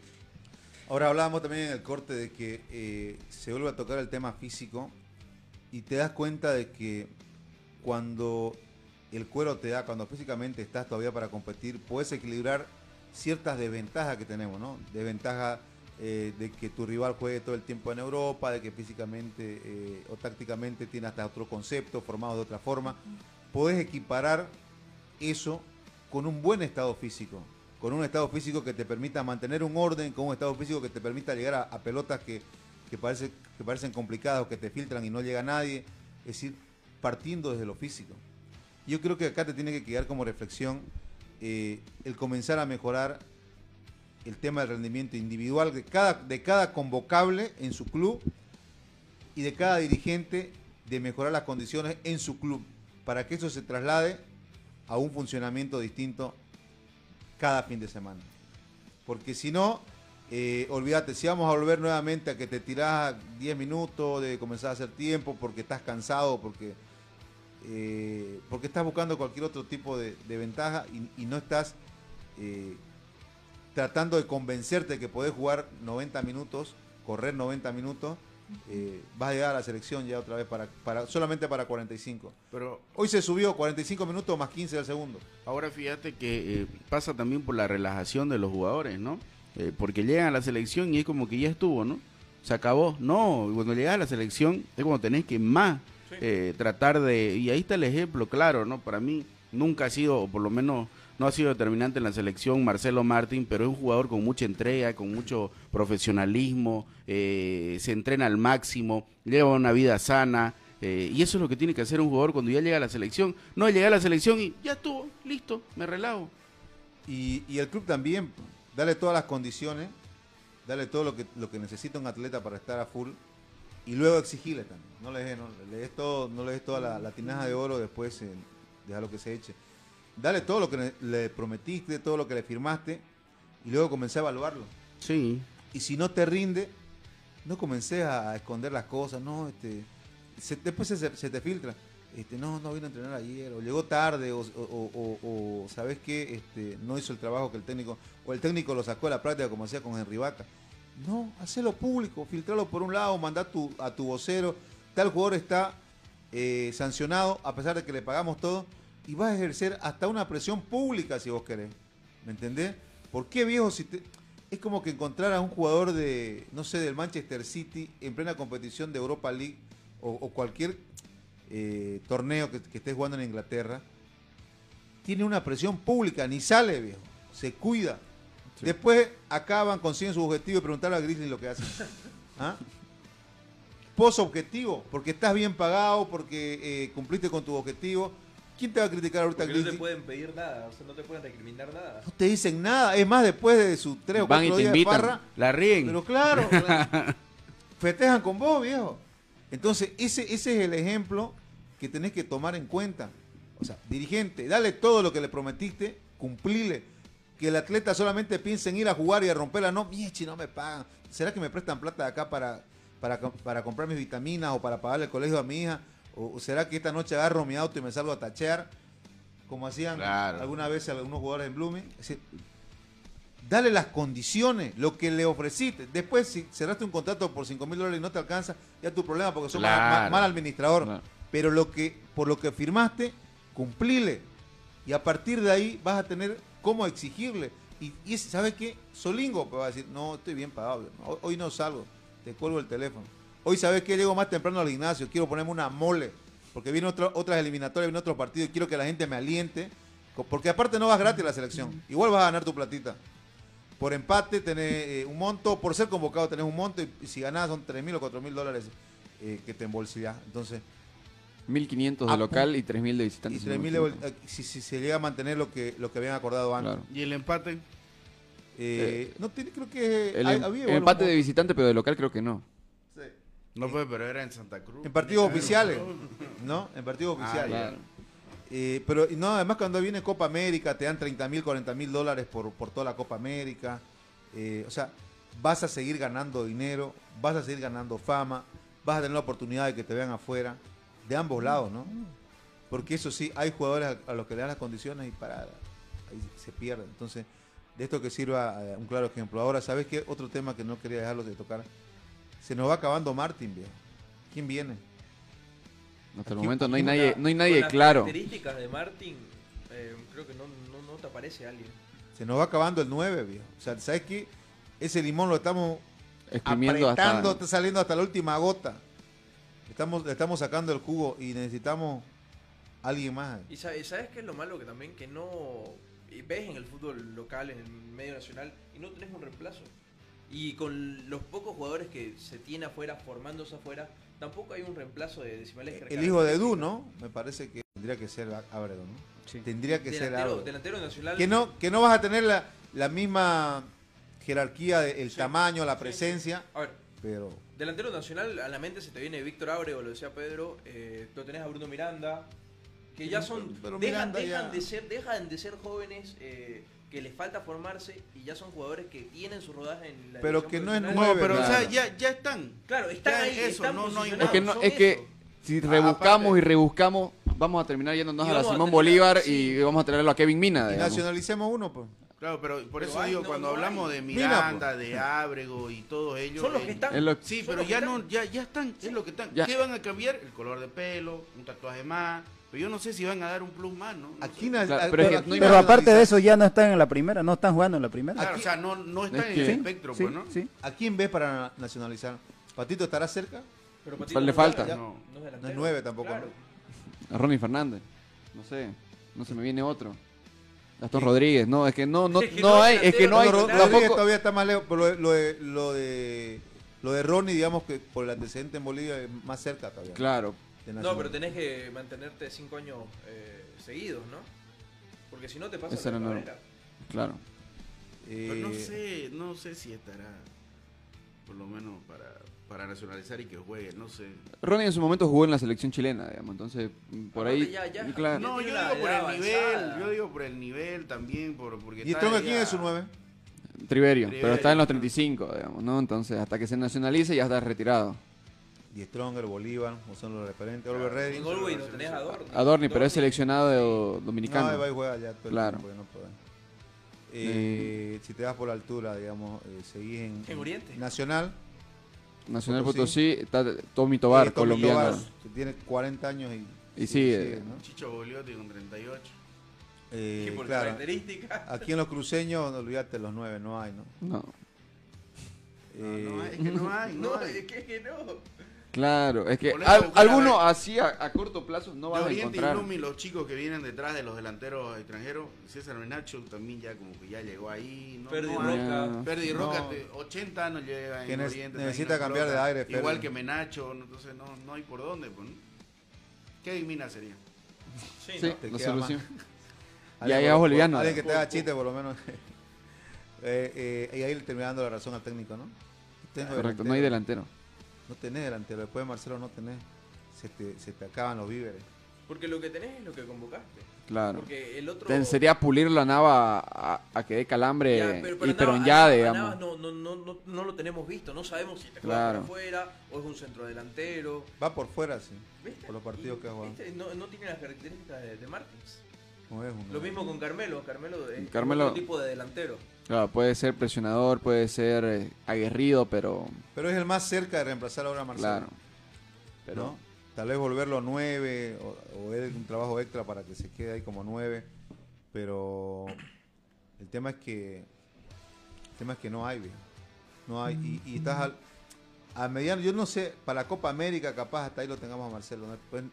Speaker 2: Ahora hablábamos también en el corte de que eh, se vuelve a tocar el tema físico y te das cuenta de que cuando el cuero te da, cuando físicamente estás todavía para competir, puedes equilibrar ciertas desventajas que tenemos, ¿no? Desventaja eh, de que tu rival juegue todo el tiempo en Europa, de que físicamente eh, o tácticamente tiene hasta otro concepto, formado de otra forma. Puedes equiparar eso con un buen estado físico, con un estado físico que te permita mantener un orden, con un estado físico que te permita llegar a, pelotas que, que parecen complicadas o que te filtran y no llega nadie. Es decir, partiendo desde lo físico. Yo creo que acá te tiene que quedar como reflexión eh, el comenzar a mejorar el tema del rendimiento individual de cada, de cada convocable en su club y de cada dirigente de mejorar las condiciones en su club para que eso se traslade a un funcionamiento distinto cada fin de semana. Porque si no, eh, olvídate, si vamos a volver nuevamente a que te tirás 10 minutos de comenzar a hacer tiempo porque estás cansado, porque, eh, porque estás buscando cualquier otro tipo de, de ventaja y, y no estás eh, tratando de convencerte de que podés jugar 90 minutos, correr 90 minutos, eh, vas a llegar a la selección ya otra vez para, para solamente para 45.
Speaker 5: Pero
Speaker 2: Hoy se subió 45 minutos más 15 del segundo.
Speaker 5: Ahora fíjate que eh, pasa también por la relajación de los jugadores, ¿no? Eh, porque llegan a la selección y es como que ya estuvo, ¿no? Se acabó. No, cuando llegas a la selección es cuando tenés que más eh, tratar de... Y ahí está el ejemplo, claro, ¿no? Para mí nunca ha sido, o por lo menos no ha sido determinante en la selección Marcelo Martín, pero es un jugador con mucha entrega, con mucho profesionalismo, eh, se entrena al máximo, lleva una vida sana. eh, y eso es lo que tiene que hacer un jugador cuando ya llega a la selección. No llega a la selección y ya estuvo, listo, me relajo.
Speaker 2: Y, y el club también, dale todas las condiciones, dale todo lo que, lo que necesita un atleta para estar a full y luego exigirle también. No le des, no, le des todo, no le des toda la, la tinaja de oro, después eh, deja lo que se eche. Dale todo lo que le- prometiste, todo lo que le firmaste y luego comencé a evaluarlo.
Speaker 5: Sí.
Speaker 2: Y si no te rinde, no comencé a esconder las cosas, no, este, se- después se, se te filtra, este, no, no vino a entrenar ayer, o llegó tarde, o, o- o- o- o, sabes qué, este, no hizo el trabajo que el técnico, o el técnico lo sacó a la práctica como hacía con Henry Vaca. No, hacelo público, filtralo por un lado, manda tu, a tu vocero, tal jugador está eh, sancionado, a pesar de que le pagamos todo, y vas a ejercer hasta una presión pública si vos querés. ¿Me entendés? ¿Por qué viejo si te... Es como que encontrar a un jugador de, no sé, del Manchester City en plena competición de Europa League o, o cualquier eh, torneo que, que estés jugando en Inglaterra, tiene una presión pública, ni sale, viejo. Se cuida. Después acaban, consiguen su objetivo y preguntarle a Grizzly lo que hacen. ¿Ah? Pos objetivo, porque estás bien pagado, porque eh, cumpliste con tu objetivo. ¿Quién te va a criticar ahorita,
Speaker 3: Porque no te
Speaker 2: Grizzly?
Speaker 3: pueden pedir nada, o sea, no te pueden recriminar nada.
Speaker 2: No te dicen nada. Es más, después de sus tres o cuatro días de farra,
Speaker 5: la ríen.
Speaker 2: pero claro, claro. festejan con vos, viejo. Entonces, ese, ese es el ejemplo que tenés que tomar en cuenta. O sea, dirigente, dale todo lo que le prometiste, cumplile. Que el atleta solamente piense en ir a jugar y a romperla. No, miechi, no me pagan. ¿Será que me prestan plata de acá para, para, para comprar mis vitaminas o para pagarle el colegio a mi hija? ¿O, será que esta noche agarro mi auto y me salgo a tachear? Como hacían
Speaker 5: Claro.
Speaker 2: alguna vez algunos jugadores en Blooming. Es decir, dale las condiciones, lo que le ofreciste. Después, si cerraste un contrato por 5 mil dólares y no te alcanza, ya tu problema porque sos mal-
Speaker 5: Claro.
Speaker 2: mal, mal administrador. Pero lo que, por lo que firmaste, cumplile. Y a partir de ahí vas a tener cómo exigirle. Y, ¿sabes qué? Solingo pues, va a decir, no, estoy bien pagado. Hoy, hoy no salgo, te cuelgo el teléfono. Hoy, ¿sabes qué? Llego más temprano al gimnasio, quiero ponerme una mole. Porque vienen otras eliminatorias, viene otro partido y quiero que la gente me aliente. Porque aparte no vas gratis a la selección. Igual vas a ganar tu platita. Por empate tenés eh, un monto, por ser convocado tenés un monto y, y si ganás son 3 mil o 4 mil dólares eh, que te embolsillás. Entonces,
Speaker 4: 1500 de local y 3000 de
Speaker 2: y
Speaker 4: visitantes. si
Speaker 2: 3
Speaker 4: no me
Speaker 2: mil
Speaker 4: equivoco.
Speaker 2: si, si se llega a mantener lo que, lo que habían acordado antes.
Speaker 4: Claro.
Speaker 5: ¿Y el empate?
Speaker 2: Eh, no tiene, creo que
Speaker 4: El,
Speaker 2: hay-
Speaker 4: em-
Speaker 2: había
Speaker 4: el empate de visitante, pero de local creo que no.
Speaker 2: Sí.
Speaker 5: No fue, pero era en Santa Cruz.
Speaker 2: En partidos oficiales, ¿no? En partidos
Speaker 5: Ah,
Speaker 2: oficiales.
Speaker 4: Claro.
Speaker 2: Eh, pero y no, además cuando viene Copa América te dan 30 mil, 40 mil dólares por, por toda la Copa América. Eh, o sea, vas a seguir ganando dinero, vas a seguir ganando fama, vas a tener la oportunidad de que te vean afuera, de ambos lados, ¿no? Porque eso sí, hay jugadores a, a los que le dan las condiciones y para ahí se pierde. Entonces, de esto que sirva eh, un claro ejemplo. Ahora, ¿sabes qué? Otro tema que no quería dejarlos de tocar. Se nos va acabando Martín, viejo. ¿Quién viene?
Speaker 4: Hasta el momento no hay nadie, no hay
Speaker 3: Con
Speaker 4: nadie
Speaker 3: las
Speaker 4: claro.
Speaker 3: características de Martin, eh, creo que no, no, no te aparece alguien.
Speaker 2: Se nos va acabando el 9, viejo. O sea, ¿sabes qué? Ese limón lo estamos
Speaker 4: Exprimiendo
Speaker 2: apretando,
Speaker 4: hasta.
Speaker 2: está saliendo hasta la última gota. Estamos, le estamos sacando el jugo y necesitamos alguien más.
Speaker 3: Y sabes, ¿sabes qué es lo malo? Que también que no ves en el fútbol local, en el medio nacional, y no tenés un reemplazo. Y con los pocos jugadores que se tiene afuera, formándose afuera, tampoco hay un reemplazo de decimales
Speaker 2: El hijo de Du, ¿no? Me parece que tendría que ser Ábredo, ¿no?
Speaker 8: Sí.
Speaker 2: Tendría que ser
Speaker 3: Delantero,
Speaker 2: Ábredo.
Speaker 3: delantero nacional.
Speaker 2: Que no, que no vas a tener la, la misma jerarquía, de- el
Speaker 3: Sí.
Speaker 2: tamaño, la
Speaker 3: sí.
Speaker 2: presencia,
Speaker 3: A ver,
Speaker 2: pero
Speaker 3: delantero nacional, a la mente se te viene Víctor Ábrego, lo decía Pedro, eh, lo tenés a Bruno Miranda, que ya son,
Speaker 2: Pero
Speaker 3: dejan,
Speaker 2: Miranda
Speaker 3: dejan
Speaker 2: ya-
Speaker 3: de ser, dejan de ser jóvenes eh, que les falta formarse y ya son jugadores que tienen su rodaje en la
Speaker 2: Pero que no es.
Speaker 5: No,
Speaker 2: Nueve,
Speaker 5: pero o sea,
Speaker 4: claro.
Speaker 5: ya, ya están.
Speaker 3: Claro, están
Speaker 5: Ya
Speaker 3: ahí,
Speaker 5: eso,
Speaker 3: están
Speaker 5: no- no
Speaker 4: Es que, no, es que si
Speaker 5: Ah,
Speaker 4: rebuscamos
Speaker 5: aparte-
Speaker 4: y rebuscamos, vamos a terminar yéndonos a la
Speaker 3: vamos a
Speaker 4: Simón Bolívar
Speaker 3: sí.
Speaker 4: y vamos a traerlo a Kevin Mina.
Speaker 2: y
Speaker 4: digamos.
Speaker 2: nacionalicemos uno, pues.
Speaker 5: Claro, pero por
Speaker 3: Pero
Speaker 5: eso
Speaker 3: hay,
Speaker 5: digo,
Speaker 3: no,
Speaker 5: cuando
Speaker 3: no
Speaker 5: hablamos
Speaker 3: hay.
Speaker 5: de
Speaker 2: Mira,
Speaker 5: Miranda, de Ábrego y todos ellos.
Speaker 3: Son los que están.
Speaker 4: Es lo-
Speaker 5: Sí, pero ya
Speaker 3: están.
Speaker 5: no, ya, ya están, es lo que están.
Speaker 4: Ya.
Speaker 5: ¿Qué van a cambiar? El color de pelo, un tatuaje más. Pero yo no sé si van a dar un plus más, ¿no? No
Speaker 2: Aquí
Speaker 4: Claro, pero
Speaker 8: aparte de eso ya no están en la primera, no están jugando en la primera.
Speaker 5: Claro, o sea, no, no está
Speaker 4: Es
Speaker 5: en el espectro,
Speaker 8: sí,
Speaker 5: pues, ¿no?
Speaker 8: sí.
Speaker 2: ¿A quién ves para nacionalizar? ¿Patito estará cerca?
Speaker 3: Pero Patito
Speaker 4: Le
Speaker 3: no
Speaker 4: falta.
Speaker 5: No.
Speaker 3: no es
Speaker 2: nueve tampoco.
Speaker 4: A Ronnie Fernández. No sé. No se me viene otro. Gastón Rodríguez. No, es que no, no, no hay. Es que no hay.
Speaker 2: Rodríguez
Speaker 4: Tampoco.
Speaker 2: todavía está más lejos, pero lo de, lo de, lo de, Ronnie, digamos que por el antecedente en Bolivia es más cerca todavía.
Speaker 4: Claro.
Speaker 3: No, pero tenés que mantenerte cinco años eh, seguidos, ¿no? Porque si no te pasa la
Speaker 4: no-
Speaker 3: carrera.
Speaker 4: Claro.
Speaker 2: Eh,
Speaker 5: Pero no sé, no sé si estará, por lo menos para, para nacionalizar y que juegue, no sé.
Speaker 4: Ronnie en su momento jugó en la selección chilena, digamos. Entonces, por
Speaker 3: Aparte
Speaker 4: ahí.
Speaker 3: ya- ya-
Speaker 4: claro.
Speaker 5: No, yo digo por el nivel, yo digo por el nivel también, por, porque
Speaker 2: ¿Y
Speaker 5: ya-
Speaker 2: quién es su 9?
Speaker 4: Triverio,
Speaker 5: Triverio.
Speaker 4: pero está en los 35, digamos, ¿no? Entonces, hasta que se nacionalice ya está retirado.
Speaker 2: Y Stronger, Bolívar, o son los referentes. Oliver
Speaker 3: En
Speaker 2: Redding.
Speaker 3: No tenés a Dorni.
Speaker 4: Adorni, pero es seleccionado de-
Speaker 2: No,
Speaker 4: dominicano.
Speaker 2: ahí va y juega ya todo el
Speaker 4: Claro.
Speaker 2: tiempo, no puede. Eh, Si te das por la altura, digamos, eh, seguís en,
Speaker 3: En Oriente.
Speaker 2: Nacional.
Speaker 4: Nacional
Speaker 2: Potosí.
Speaker 4: Potosí, está Tommy Tobar,
Speaker 2: eh, Tommy
Speaker 4: colombiano.
Speaker 2: Tobar, que tiene 40 años y,
Speaker 4: Y sigue.
Speaker 2: ¿no?
Speaker 5: Chicho Boliotti con 38.
Speaker 2: Eh,
Speaker 3: Y por
Speaker 2: claro.
Speaker 3: características.
Speaker 2: Aquí en los cruceños, no olvídate, los 9 no hay, ¿no?
Speaker 4: No,
Speaker 5: No,
Speaker 2: Eh,
Speaker 5: no, es que no hay, no,
Speaker 3: No,
Speaker 5: hay.
Speaker 3: es que, es que no.
Speaker 4: Claro, es que al-
Speaker 5: buscar a
Speaker 4: alguno
Speaker 5: ver.
Speaker 4: así a, a corto plazo no vas a
Speaker 5: Oriente y
Speaker 4: encontrar.
Speaker 5: Los chicos que vienen detrás de los delanteros extranjeros, César Menacho también ya como que ya llegó ahí. No,
Speaker 3: Ferdi
Speaker 5: no.
Speaker 3: Roca.
Speaker 4: Ya.
Speaker 5: Perdi
Speaker 2: No.
Speaker 5: Roca, te- 80 años llega en Oriente.
Speaker 2: necesita
Speaker 5: también no
Speaker 2: cambiar de aire, Ferdi.
Speaker 5: Igual que Menacho, ¿no? entonces no, no hay por dónde. Pues, ¿no? ¿Qué Mina sería?
Speaker 3: Sí,
Speaker 4: Sí,
Speaker 3: ¿no?
Speaker 4: La solución. Ya
Speaker 2: por-
Speaker 4: es boliviano.
Speaker 2: Alguien que te haga chiste, por lo menos. eh, eh, y ahí le termina dando la razón al técnico, ¿no?
Speaker 4: Correcto, no hay delantero.
Speaker 2: No tenés delantero. Después de Marcelo no tenés. Se te, se te acaban los víveres.
Speaker 3: Porque lo que tenés es lo que convocaste.
Speaker 4: Claro.
Speaker 3: Porque el otro.
Speaker 4: Ten- Sería pulir la nava a, a que dé calambre
Speaker 3: Ya, pero- pero
Speaker 4: y Peronjá,
Speaker 3: Navas-
Speaker 4: digamos.
Speaker 3: Navas no, no, no, no, no lo tenemos visto. No sabemos si juega
Speaker 4: Claro.
Speaker 3: por afuera o es un centrodelantero.
Speaker 2: Va por fuera, sí.
Speaker 3: ¿Viste?
Speaker 2: Por los partidos
Speaker 3: Y,
Speaker 2: que ha jugado.
Speaker 3: ¿viste? No, no tiene las características de, de Martins.
Speaker 2: No es uno.
Speaker 3: Lo mismo con Carmelo. Carmelo es
Speaker 4: Carmelo-
Speaker 3: otro tipo de delantero.
Speaker 4: Claro, puede ser presionador, puede ser eh, aguerrido, pero
Speaker 2: Pero es el más cerca de reemplazar ahora a Marcelo.
Speaker 4: claro.
Speaker 2: Pero ¿no? Tal vez volverlo 9 o, o él un trabajo extra para que se quede ahí como 9. Pero el tema es que el tema es que no hay, viejo. No hay. Y, y estás al, a mediano, yo no sé, para la Copa América capaz hasta ahí lo tengamos a Marcelo. el,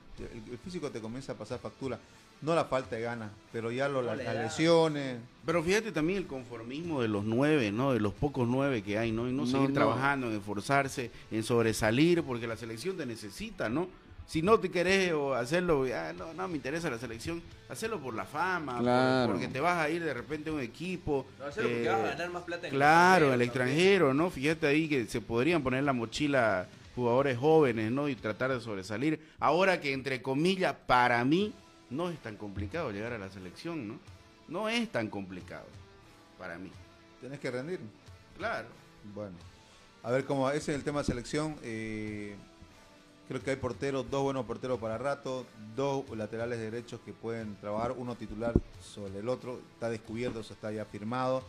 Speaker 2: el físico te comienza a pasar factura. No la falta de ganas, pero ya lo, las lesiones.
Speaker 5: Pero fíjate también el conformismo de los nueve, ¿no? De los pocos nueve que hay, ¿no? Y no,
Speaker 4: No,
Speaker 5: seguir
Speaker 4: no.
Speaker 5: trabajando, en esforzarse, en sobresalir, porque la selección te necesita, ¿no? Si no te querés o hacerlo, ah, no, no me interesa la selección, hacerlo por la fama, por-
Speaker 4: Claro.
Speaker 5: porque te vas a ir de repente a un equipo.
Speaker 3: No, hacerlo porque
Speaker 5: eh,
Speaker 3: vas a ganar más plata en
Speaker 5: Claro, en el
Speaker 3: también.
Speaker 5: extranjero, ¿no? Fíjate ahí que se podrían poner la mochila jugadores jóvenes, ¿no? Y tratar de sobresalir. Ahora que, entre comillas, para mí, no es tan complicado llegar a la selección, ¿no? No es tan complicado, para mí.
Speaker 2: Tenés que rendir.
Speaker 5: Claro.
Speaker 2: Bueno, a ver cómo ese es el tema de selección. eh, creo que hay porteros, dos buenos porteros para rato, dos laterales derechos que pueden trabajar, uno titular sobre el otro, está descubierto, eso está ya firmado.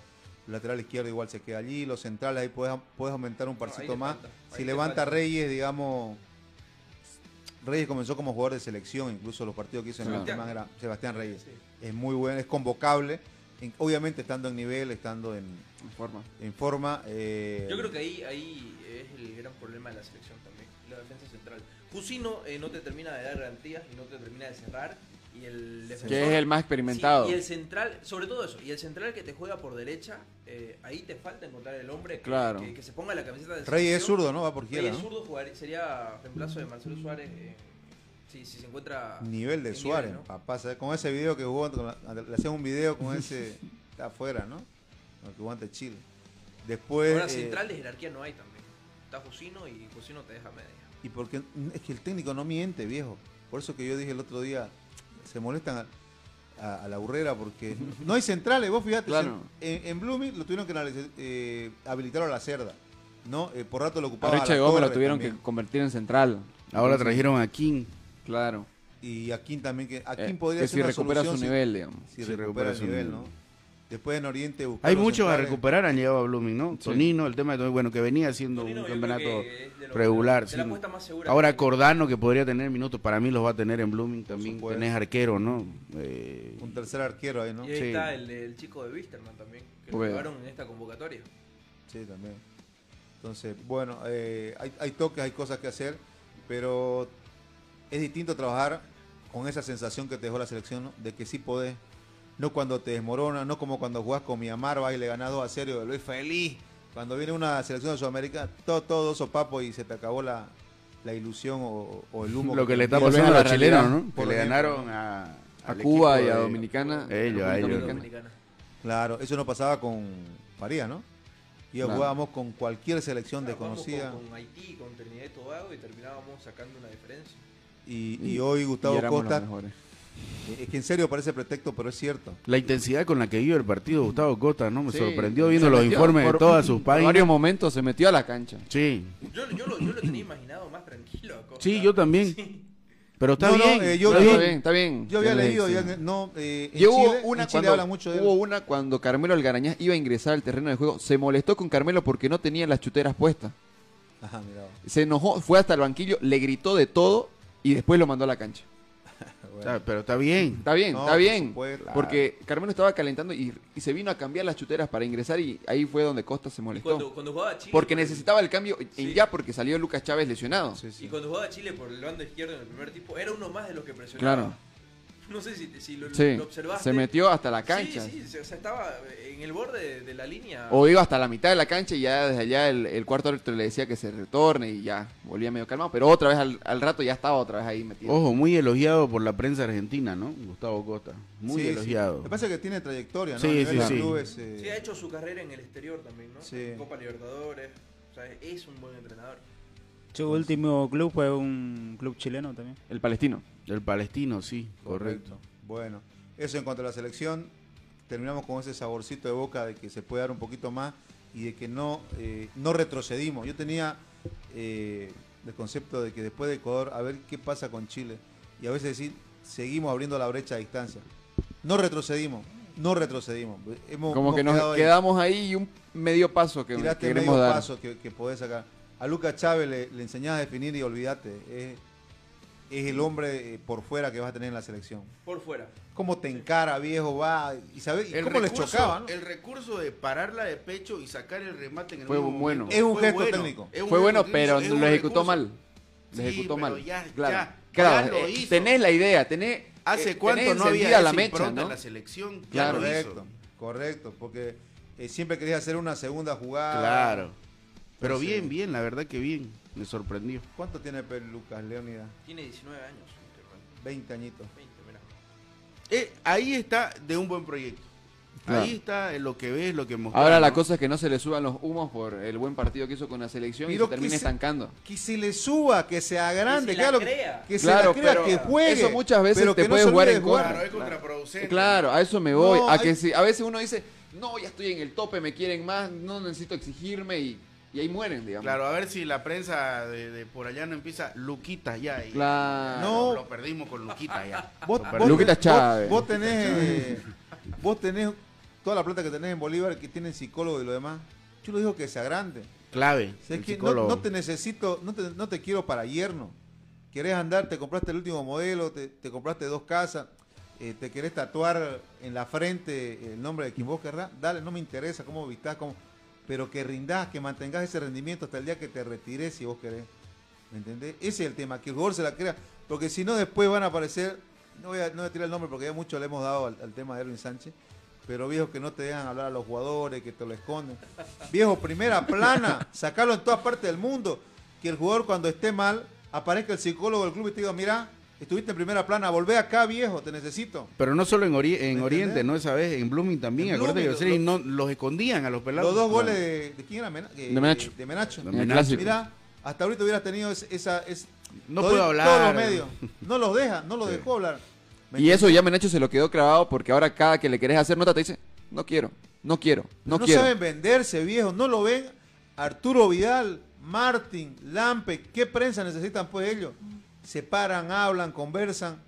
Speaker 2: El lateral izquierdo igual se queda allí, los centrales ahí puedes, puedes aumentar un parcito más.
Speaker 3: falta,
Speaker 2: Si levanta. Reyes, digamos, Reyes comenzó como jugador de selección, incluso los partidos que hizo en el
Speaker 3: Sebastián.
Speaker 2: Era Sebastián Reyes.
Speaker 3: Sí.
Speaker 2: Es muy bueno, es convocable, en- obviamente estando en nivel, estando en,
Speaker 4: En forma.
Speaker 2: en forma. eh,
Speaker 3: Yo creo que ahí, ahí es el gran problema de la selección también, la defensa central. Jusino eh, no te termina de dar garantías y no te termina de cerrar. Y el defensor,
Speaker 4: Que es el más experimentado.
Speaker 3: Sí, y el central, sobre todo eso, y el central que te juega por derecha, eh, ahí te falta encontrar el hombre que,
Speaker 4: Claro.
Speaker 3: que, que se ponga la camiseta de
Speaker 2: Reyes es zurdo, ¿no? Va por
Speaker 3: Rey
Speaker 2: izquierda,
Speaker 3: es
Speaker 2: ¿no?
Speaker 3: zurdo, jugar- sería reemplazo de Marcelo Suárez. eh, si, si se encuentra.
Speaker 2: Nivel de
Speaker 3: en
Speaker 2: Suárez,
Speaker 3: nivel, ¿no?
Speaker 2: papá. ¿sabes? Con ese video que jugó, le hacían un video con ese, está afuera, ¿no? Con el que jugó ante Chile. Después.
Speaker 3: Ahora
Speaker 2: eh,
Speaker 3: central de jerarquía no hay también. Está Josino y Josino te deja media.
Speaker 2: Y porque es que el técnico no miente, viejo. Por eso que yo dije el otro día, se molestan a, a- a la burrera porque no hay centrales. Vos fíjate,
Speaker 4: Claro.
Speaker 2: en, en Blooming lo tuvieron que eh, habilitar a la cerda. ¿no? Eh, por rato lo
Speaker 4: A
Speaker 2: ocupaba.
Speaker 4: Richard
Speaker 2: la
Speaker 4: Gómez lo tuvieron
Speaker 2: también.
Speaker 4: que convertir en central.
Speaker 5: Ahora trajeron a King.
Speaker 4: Claro.
Speaker 2: Y Akin también, que Akin
Speaker 4: Eh,
Speaker 2: podría
Speaker 4: que
Speaker 2: ser
Speaker 4: si
Speaker 2: una
Speaker 4: recupera su
Speaker 2: solución
Speaker 4: nivel, digamos.
Speaker 2: Si,
Speaker 5: Si
Speaker 2: recupera,
Speaker 5: su
Speaker 2: nivel,
Speaker 5: nivel.
Speaker 2: ¿no? Después en Oriente buscar
Speaker 5: Hay muchos a recuperar, han llegado a Blooming, ¿no?
Speaker 4: Sí.
Speaker 5: Tonino, el tema de bueno, que venía haciendo
Speaker 3: Tonino,
Speaker 5: un campeonato
Speaker 3: que
Speaker 5: regular. Ahora. Cordano, que podría tener minutos, para mí los va a tener en Blooming también.
Speaker 2: supuesto.
Speaker 5: Tenés arquero, ¿no? Eh,
Speaker 2: Un tercer arquero ahí, ¿no?
Speaker 3: Y ahí
Speaker 5: Sí.
Speaker 3: está el, el chico de Wisterman también, que lo llevaron en esta convocatoria.
Speaker 2: Sí, también. Entonces, bueno, eh, hay, hay toques, hay cosas que hacer, pero es distinto trabajar con esa sensación que te dejó la selección, ¿no? de que sí podés. No cuando te desmorona, no como cuando jugás con Miamar, vas y le ganás 2 a 0 y volvés feliz. Cuando viene una selección de Sudamérica, todo, todo sopapo y se te acabó la, la ilusión o, o el humo.
Speaker 5: lo que le está pasando
Speaker 4: a
Speaker 5: los chilenos, ¿no? Que
Speaker 2: por
Speaker 5: le ganaron a,
Speaker 4: A Cuba y a
Speaker 5: de-
Speaker 4: Dominicana.
Speaker 5: Ellos, a ellos.
Speaker 4: Dominicana.
Speaker 2: Claro, eso no pasaba con Faría, ¿no? Y
Speaker 4: Claro.
Speaker 2: jugábamos con cualquier selección
Speaker 3: Claro,
Speaker 2: desconocida.
Speaker 3: Con, con Haití, con Trinidad y Tobago y terminábamos sacando una diferencia.
Speaker 2: Y,
Speaker 4: Y-
Speaker 2: y hoy Gustavo Costa. Es que en serio parece pretexto, pero es cierto.
Speaker 5: La intensidad con la que vio el partido Gustavo Costa, ¿no? Me
Speaker 4: Sí,
Speaker 5: sorprendió viendo los informes de todas sus páginas.
Speaker 4: varios momentos se metió a la cancha.
Speaker 5: Sí,
Speaker 3: Yo, yo, lo, yo lo tenía imaginado más tranquilo. Costa.
Speaker 5: sí, yo también.
Speaker 3: Sí.
Speaker 5: Pero está
Speaker 2: No, eh, yo
Speaker 5: está
Speaker 2: vi-
Speaker 5: bien.
Speaker 4: Está bien, está bien.
Speaker 2: Yo había leído, ya, no, eh, en
Speaker 4: hubo
Speaker 2: Chile,
Speaker 4: una
Speaker 2: en Chile
Speaker 4: cuando,
Speaker 2: habla mucho de él.
Speaker 4: hubo una cuando Carmelo Algarañaz iba a ingresar al terreno de juego, se molestó con Carmelo porque no tenía las chuteras puestas.
Speaker 2: Ajá.
Speaker 4: Se enojó, fue hasta el banquillo, le gritó de todo y después lo mandó a la cancha.
Speaker 5: Está- pero está bien.
Speaker 4: Está bien,
Speaker 2: No,
Speaker 4: está
Speaker 2: por
Speaker 4: bien.
Speaker 2: supuesto.
Speaker 4: Porque Carmelo estaba calentando y, y se vino a cambiar las chuteras para ingresar y ahí fue donde Costa se
Speaker 3: Y
Speaker 4: molestó.
Speaker 3: cuando, cuando jugaba Chile.
Speaker 4: porque
Speaker 3: por el-
Speaker 4: necesitaba el cambio en
Speaker 3: Sí.
Speaker 4: ya porque salió Lucas Chávez lesionado.
Speaker 2: Sí, sí.
Speaker 3: Y cuando jugaba Chile por el bando izquierdo en el primer tiempo, era uno más de los que presionaba.
Speaker 4: Claro.
Speaker 3: No sé si, si lo,
Speaker 4: Sí,
Speaker 3: lo observaste.
Speaker 4: se metió hasta la cancha.
Speaker 3: Sí, sí, o sea, estaba en el borde de, de la línea.
Speaker 4: O iba hasta la mitad de la cancha y ya desde allá el, el cuarto árbitro le decía que se retorne y ya volvía medio calmado. Pero otra vez al, al rato ya estaba otra vez ahí metido.
Speaker 5: Ojo, muy elogiado por la prensa argentina, ¿no? Gustavo Costa. Muy
Speaker 2: Sí,
Speaker 5: elogiado.
Speaker 2: Lo que pasa es que tiene trayectoria, ¿no?
Speaker 5: Sí, sí, sí.
Speaker 2: clubes, eh,
Speaker 3: Sí, ha hecho su carrera en el exterior también, ¿no?
Speaker 2: Sí.
Speaker 3: Copa Libertadores. O sea, es un buen entrenador.
Speaker 8: Su último club fue un club chileno también.
Speaker 4: El palestino.
Speaker 5: El palestino, sí, correcto.
Speaker 2: Bueno, eso en cuanto a la selección, terminamos con ese saborcito de boca de que se puede dar un poquito más y de que no, eh, no retrocedimos. Yo tenía eh, el concepto de que después de Ecuador, a ver qué pasa con Chile. Y a veces decir, seguimos abriendo la brecha a distancia. No retrocedimos, no retrocedimos. Hemos,
Speaker 4: Como
Speaker 2: hemos
Speaker 4: que nos
Speaker 2: ahí.
Speaker 4: quedamos ahí y un medio paso que, que
Speaker 2: Tiraste
Speaker 4: queremos
Speaker 2: medio
Speaker 4: dar.
Speaker 2: paso que, que podés sacar. A Lucas Chávez le, le enseñás a definir y olvídate. Es, es el hombre eh, por fuera que vas a tener en la selección.
Speaker 3: Por fuera.
Speaker 2: Cómo te encara, viejo, va. Y, sabes, y
Speaker 5: El
Speaker 2: cómo le
Speaker 5: recurso-
Speaker 2: chocaba, ¿no?
Speaker 5: El recurso de pararla de pecho y sacar el remate en el
Speaker 4: Fue
Speaker 5: mismo
Speaker 4: bueno.
Speaker 5: momento
Speaker 2: Es un
Speaker 5: fue
Speaker 2: gesto
Speaker 5: bueno.
Speaker 2: técnico.
Speaker 5: Un
Speaker 4: Fue bueno,
Speaker 5: técnico,
Speaker 4: pero lo ejecutó
Speaker 5: recurso.
Speaker 4: mal. Lo
Speaker 5: Sí,
Speaker 4: ejecutó
Speaker 5: pero
Speaker 4: mal.
Speaker 5: ya-
Speaker 4: claro,
Speaker 5: ya-
Speaker 4: claro.
Speaker 5: ya lo
Speaker 4: eh,
Speaker 5: hizo.
Speaker 4: tenés la idea, tenés.
Speaker 5: ¿Hace
Speaker 4: eh,
Speaker 5: cuánto
Speaker 4: tenés
Speaker 5: no había
Speaker 4: la mecha,
Speaker 5: en la selección? Ya
Speaker 4: Claro.
Speaker 5: lo hizo.
Speaker 2: Correcto, correcto. Porque eh, siempre querías hacer una segunda jugada.
Speaker 5: Claro. Pero
Speaker 2: Entonces-
Speaker 5: bien, bien, la verdad que bien. Me sorprendió.
Speaker 2: ¿Cuánto tiene Lucas Leónidas?
Speaker 3: Tiene 19 años. este man.
Speaker 2: 20 añitos.
Speaker 3: 20, mira.
Speaker 5: Eh, ahí está de un buen proyecto.
Speaker 4: Claro.
Speaker 5: Ahí está lo que ves, lo que mostró.
Speaker 4: Ahora la cosa es que no se le suban los humos por el buen partido que hizo con la selección y se
Speaker 2: se-
Speaker 4: estancando.
Speaker 2: Que se le suba, que sea grande,
Speaker 3: Que se la
Speaker 2: claro,
Speaker 3: crea.
Speaker 2: que se
Speaker 4: Claro,
Speaker 2: la crea,
Speaker 4: pero
Speaker 2: que juegue.
Speaker 4: eso muchas veces
Speaker 2: pero
Speaker 4: te puede jugar en
Speaker 2: jugar.
Speaker 5: Claro, es contraproducente.
Speaker 4: Claro, a eso me voy.
Speaker 2: No,
Speaker 4: a
Speaker 2: hay-
Speaker 4: que si, a veces uno dice, no, ya estoy en el tope, me quieren más, no necesito exigirme y, y ahí mueren, digamos.
Speaker 5: Claro, a ver si la prensa de, de por allá no empieza Luquita ya. y-
Speaker 4: Claro.
Speaker 2: No.
Speaker 5: Lo perdimos con Luquita ya.
Speaker 2: Vos,
Speaker 5: Lo
Speaker 2: vos-.
Speaker 4: Luquita
Speaker 2: vos-
Speaker 4: Chávez.
Speaker 2: vos tenés, eh, vos tenés toda la plata que tenés en Bolívar, que tienen psicólogo y lo demás. Yo lo digo que sea grande.
Speaker 5: Clave.
Speaker 2: Es
Speaker 5: el
Speaker 2: que no, te necesito, no te, no te quiero para yerno. Querés andar, te compraste el último modelo, te, te compraste dos casas, eh, te querés tatuar en la frente el nombre de quien vos querrás, dale, no me interesa cómo vistás, cómo, pero que rindás, que mantengas ese rendimiento hasta el día que te retires si vos querés. ¿Me entendés? Ese es el tema, que el jugador se la crea, porque si no después van a aparecer, no voy a, no voy a tirar el nombre porque ya mucho le hemos dado al, al tema de Erwin Sánchez, pero viejos que no te dejan hablar a los jugadores, que te lo esconden. Viejo, primera plana, sacarlo en todas partes del mundo, que el jugador cuando esté mal, aparezca el psicólogo del club y te diga, mira, Estuviste en primera plana, volvé acá, viejo, te necesito.
Speaker 5: Pero no solo en, Ori- en
Speaker 2: ¿Me
Speaker 5: Oriente? ¿no? Esa vez en Blooming también.
Speaker 2: En
Speaker 5: Acuérdate que los,
Speaker 2: lo-
Speaker 5: no, los escondían a los pelados.
Speaker 2: Los dos
Speaker 5: Claro.
Speaker 2: goles de, ¿de quién era? Mena- eh,
Speaker 4: De Menacho.
Speaker 2: De Menacho.
Speaker 5: De.
Speaker 2: Mira, hasta ahorita hubieras tenido es- esa... Es,
Speaker 5: No
Speaker 2: todo-
Speaker 5: puedo hablar.
Speaker 2: Todos los medios. No los deja, no los
Speaker 5: Sí.
Speaker 2: dejó hablar. ¿Me
Speaker 4: Y eso ya Menacho se lo quedó grabado porque ahora cada que le querés hacer nota te dice, no quiero, no quiero, no,
Speaker 2: No,
Speaker 4: quiero.
Speaker 2: saben venderse, viejo. No lo ven. Arturo Vidal, Martín, Lampe, ¿qué prensa necesitan pues ellos? Se paran, hablan, conversan.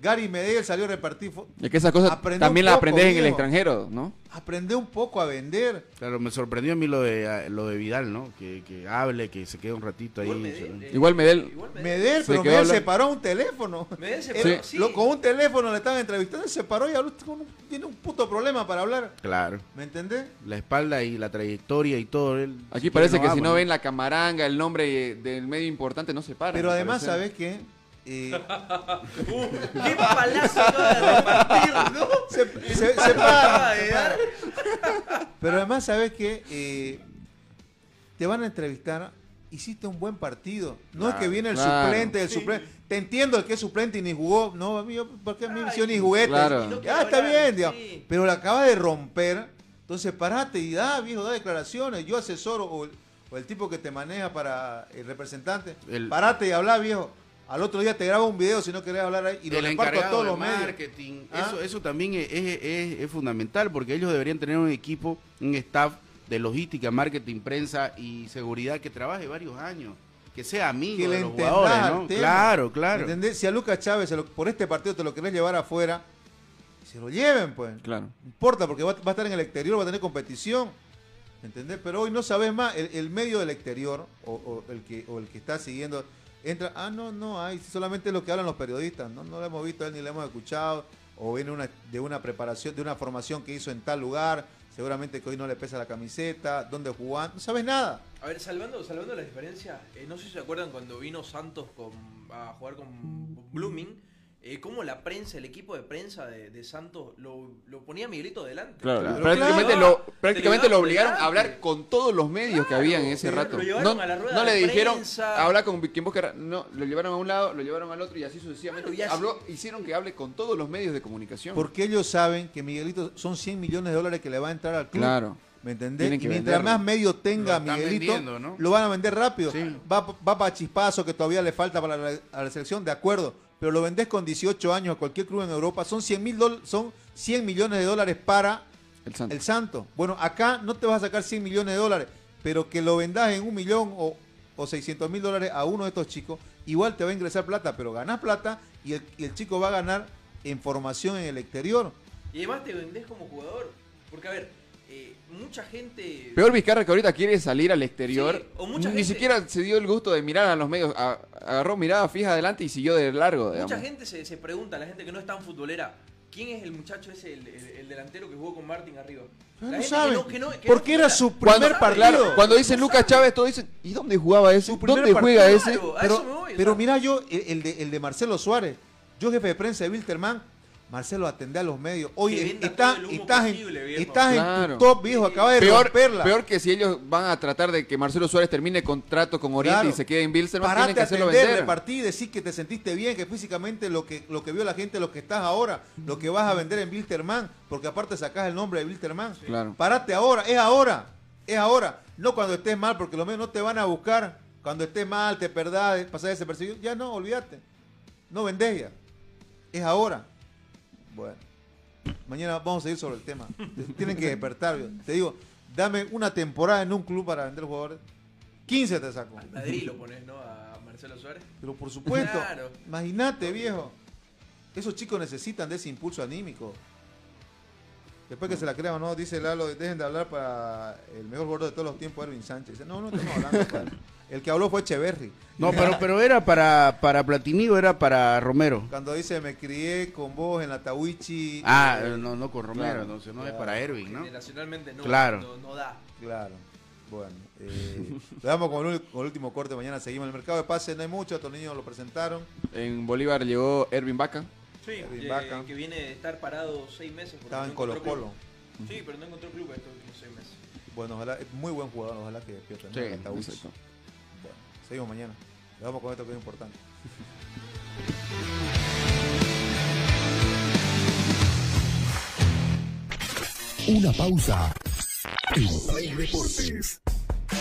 Speaker 2: Gary Medel salió a repartir.
Speaker 4: Es que esas cosas
Speaker 2: Aprende
Speaker 4: también las aprendes en el extranjero, ¿no?
Speaker 2: Aprende un poco a vender.
Speaker 5: Claro, me sorprendió a mí lo de, lo de Vidal, ¿no? Que, que hable, que se quede un ratito ahí.
Speaker 3: Igual Medel, eh,
Speaker 4: Igual Medel.
Speaker 2: pero Medel
Speaker 4: hablando.
Speaker 2: se paró a un teléfono.
Speaker 3: Medel se paró, sí.
Speaker 2: lo- con un teléfono le estaban entrevistando y se paró y habló con un- tiene un puto problema para hablar.
Speaker 5: Claro.
Speaker 2: ¿Me entendés?
Speaker 5: La espalda y la trayectoria y todo. él,
Speaker 4: Aquí
Speaker 5: si
Speaker 4: parece que si no ven la camaranga, el nombre del medio importante, no se para.
Speaker 2: Pero además. ¿sabes qué? Eh,
Speaker 3: Uh, ¡Qué palazo de repartir, no!
Speaker 2: se, se- se para, se para. Pero además, ¿sabes qué? Eh, te van a entrevistar, hiciste un buen partido. No es que viene el
Speaker 4: claro.
Speaker 2: suplente, el
Speaker 3: Sí.
Speaker 2: suplente. Te entiendo el que es suplente y ni jugó. No, yo- porque a mí
Speaker 3: Ay,
Speaker 2: ni juguete.
Speaker 4: claro.
Speaker 3: Y no
Speaker 2: Ya
Speaker 3: quiero
Speaker 2: está
Speaker 3: hablar,
Speaker 2: bien, digamos.
Speaker 3: sí.
Speaker 2: Pero la acaba de romper. Entonces, parate y da, viejo, da declaraciones. Yo asesoro o el, o el tipo que te maneja para el representante.
Speaker 5: El-
Speaker 2: parate y habla, viejo. Al otro día te graba un video si no querés hablar ahí y lo reparto a todos
Speaker 5: de
Speaker 2: los medios.
Speaker 5: marketing,
Speaker 2: ¿Ah?
Speaker 5: eso, eso también es, es- es- fundamental porque ellos deberían tener un equipo, un staff de logística, marketing, prensa y seguridad que trabaje varios años, que sea amigo
Speaker 2: que
Speaker 5: de
Speaker 2: le
Speaker 5: los jugadores, ¿no? Claro, claro.
Speaker 2: ¿Entendés? Si a Lucas Chávez lo- por este partido te lo querés llevar afuera, se lo lleven, pues.
Speaker 4: Claro.
Speaker 2: No importa, porque va, va a estar en el exterior, va a tener competición. ¿Entendés? Pero hoy no sabes más, el, el medio del exterior, o, o el que, o el que está siguiendo, entra, ah, no, no, hay solamente lo que hablan los periodistas, no, no lo hemos visto a él ni lo hemos escuchado, o viene una, de una preparación, de una formación que hizo en tal lugar, seguramente que hoy no le pesa la camiseta, dónde jugó, no sabes nada.
Speaker 3: A ver, salvando, salvando la diferencia, eh, no sé si se acuerdan cuando vino Santos con, a jugar con Blooming, eh, cómo la prensa, el equipo de prensa de, de Santos lo, lo ponía Miguelito delante.
Speaker 4: Claro,
Speaker 5: Claro.
Speaker 4: prácticamente,
Speaker 3: Claro.
Speaker 4: lo,
Speaker 3: Te
Speaker 4: prácticamente
Speaker 3: lo
Speaker 4: obligaron a hablar con todos los medios que habían en ese rato.
Speaker 3: lo llevaron
Speaker 4: no,
Speaker 3: a la rueda
Speaker 4: no le dijeron,
Speaker 3: prensa.
Speaker 4: habla con quien vos querrás. No, lo llevaron a un lado, lo llevaron al otro y así sucesivamente.
Speaker 3: Claro, y así-
Speaker 4: Habló, hicieron que hable con todos los medios de comunicación.
Speaker 2: Porque ellos saben que Miguelito son 100 millones de dólares que le va a entrar al club.
Speaker 4: Claro.
Speaker 2: ¿Me entendés?
Speaker 4: Tienen que
Speaker 2: Y mientras
Speaker 4: venderlo.
Speaker 2: más medio tenga
Speaker 5: Lo
Speaker 2: Miguelito, lo van a vender rápido.
Speaker 5: Sí.
Speaker 2: Va, va para Chispazo, que todavía le falta para la, a la selección, de acuerdo. Pero lo vendés con 18 años a cualquier club en Europa. Son 100, mil dol- son 100 millones de dólares para
Speaker 4: el
Speaker 2: Santo. Bueno, acá no te vas a sacar 100 millones de dólares, pero que lo vendas en un millón o, o 600 mil dólares a uno de estos chicos, igual te va a ingresar plata, pero ganás plata y el, y el chico va a ganar en formación en el exterior.
Speaker 3: Y además te vendés como jugador. Porque, a ver, eh, mucha gente.
Speaker 4: Peor Vizcarra que ahorita quiere salir al exterior.
Speaker 3: Sí, o mucha
Speaker 4: Ni
Speaker 3: gente-
Speaker 4: siquiera se dio el gusto de mirar a los medios. A- agarró mirada fija adelante y siguió de largo.
Speaker 3: Mucha
Speaker 4: digamos.
Speaker 3: gente se, se pregunta, la gente que no es tan futbolera, ¿quién es el muchacho ese, el, el- el delantero que jugó con Martín arriba?
Speaker 2: No
Speaker 3: La
Speaker 2: lo
Speaker 3: gente
Speaker 2: saben,
Speaker 3: que no- que no- que
Speaker 2: porque
Speaker 3: no
Speaker 2: era su
Speaker 4: Cuando,
Speaker 2: primer partido.
Speaker 4: claro, cuando dicen Lucas Chávez, todos dicen, ¿y dónde jugaba ese? ¿Dónde juega
Speaker 2: partido,
Speaker 4: ese?
Speaker 3: Claro,
Speaker 2: Pero,
Speaker 3: voy,
Speaker 2: pero mira yo, el, el de, el de Marcelo Suárez, yo jefe de prensa de Wilterman, Marcelo atendé a los medios.
Speaker 3: Que
Speaker 2: Oye, estás,
Speaker 3: posible,
Speaker 2: en,
Speaker 3: viejo.
Speaker 2: estás en
Speaker 4: Claro.
Speaker 2: tu top, viejo, acaba de
Speaker 4: Peor,
Speaker 2: romperla.
Speaker 4: peor que si ellos van a tratar de que Marcelo Suárez termine contrato con Oriente
Speaker 2: Claro.
Speaker 4: y se quede en Bilsterman, tienen
Speaker 2: Parate
Speaker 4: que
Speaker 2: a
Speaker 4: hacerlo
Speaker 2: atender,
Speaker 4: vender.
Speaker 2: repartir, decir que te sentiste bien, que físicamente lo que, lo que vio la gente, lo que estás ahora, lo que vas a vender en Wilterman, porque aparte sacás el nombre de Wilterman.
Speaker 4: Claro.
Speaker 2: Parate ahora, es ahora, es ahora. No cuando estés mal, porque los medios no te van a buscar. Cuando estés mal, te perdás, pasás desapercibido. Ya no, olvídate. No vendés ya. Es ahora. Bueno. Mañana vamos a seguir sobre el tema. Tienen que despertar. Te digo, dame una temporada en un club para vender jugadores. 15 te saco.
Speaker 3: Al Madrid lo pones, ¿no? A Marcelo Suárez.
Speaker 2: Pero por supuesto,
Speaker 3: Claro.
Speaker 2: imagínate, viejo. Esos chicos necesitan de ese impulso anímico. Después que se la crean o no, dice Lalo, dejen de hablar para el mejor jugador de todos los tiempos, Erwin Sánchez. Dice, no, no estamos hablando. para- El que habló fue Echeverry.
Speaker 5: No, pero, pero era para, para Platini o era para Romero.
Speaker 2: Cuando dice, me crié con vos en la Tawichi.
Speaker 5: Ah,
Speaker 2: eh,
Speaker 5: no, no con Romero,
Speaker 2: claro,
Speaker 5: entonces no es para Erwin, ¿no?
Speaker 3: Generacionalmente no,
Speaker 5: Claro.
Speaker 3: no, no da.
Speaker 2: Claro. Bueno, eh, le damos con el, con el último corte. Mañana seguimos. El mercado de pases no hay mucho. Estos niños lo presentaron.
Speaker 4: En Bolívar llegó Ervin Vaca.
Speaker 3: Sí, eh, que viene de estar parado seis meses.
Speaker 2: Estaba
Speaker 3: no
Speaker 2: en Colo Colo.
Speaker 3: Sí, pero no encontró club estos últimos seis meses.
Speaker 2: Bueno, ojalá, muy buen jugador, ojalá que despierte.
Speaker 4: Sí, ¿no?
Speaker 2: bueno, seguimos mañana. Le vamos con esto que es importante.
Speaker 1: Una pausa. En Deportes.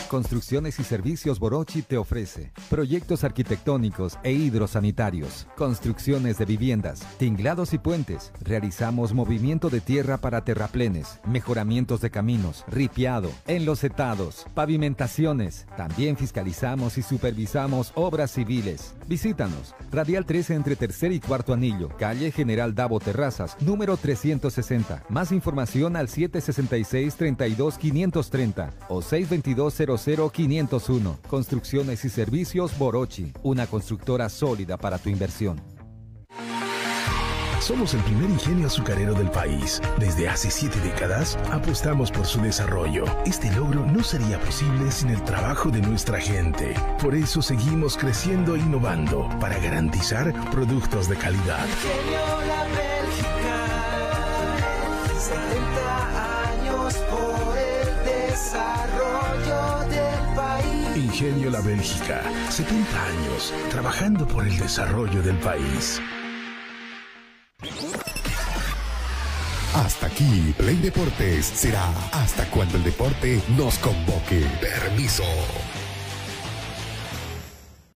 Speaker 6: Construcciones y Servicios Borochi te ofrece proyectos arquitectónicos e hidrosanitarios, construcciones de viviendas, tinglados y puentes. Realizamos movimiento de tierra para terraplenes, mejoramientos de caminos, ripiado, enlosetados, pavimentaciones. También fiscalizamos y supervisamos obras civiles. Visítanos. Radial 13 entre tercer y cuarto anillo, calle General Davo Terrazas, número 360. Más información al 766 32 530 o 622 00501. Construcciones y servicios Borochi, una constructora sólida para tu inversión.
Speaker 9: Somos el primer ingenio azucarero del país. Desde hace siete décadas apostamos por su desarrollo. Este logro no sería posible sin el trabajo de nuestra gente. Por eso seguimos creciendo e innovando para garantizar productos de calidad. Ingenio La Bélgica, 70 años trabajando por el desarrollo del país.
Speaker 1: Hasta aquí, Play Deportes será hasta cuando el deporte nos convoque. Permiso.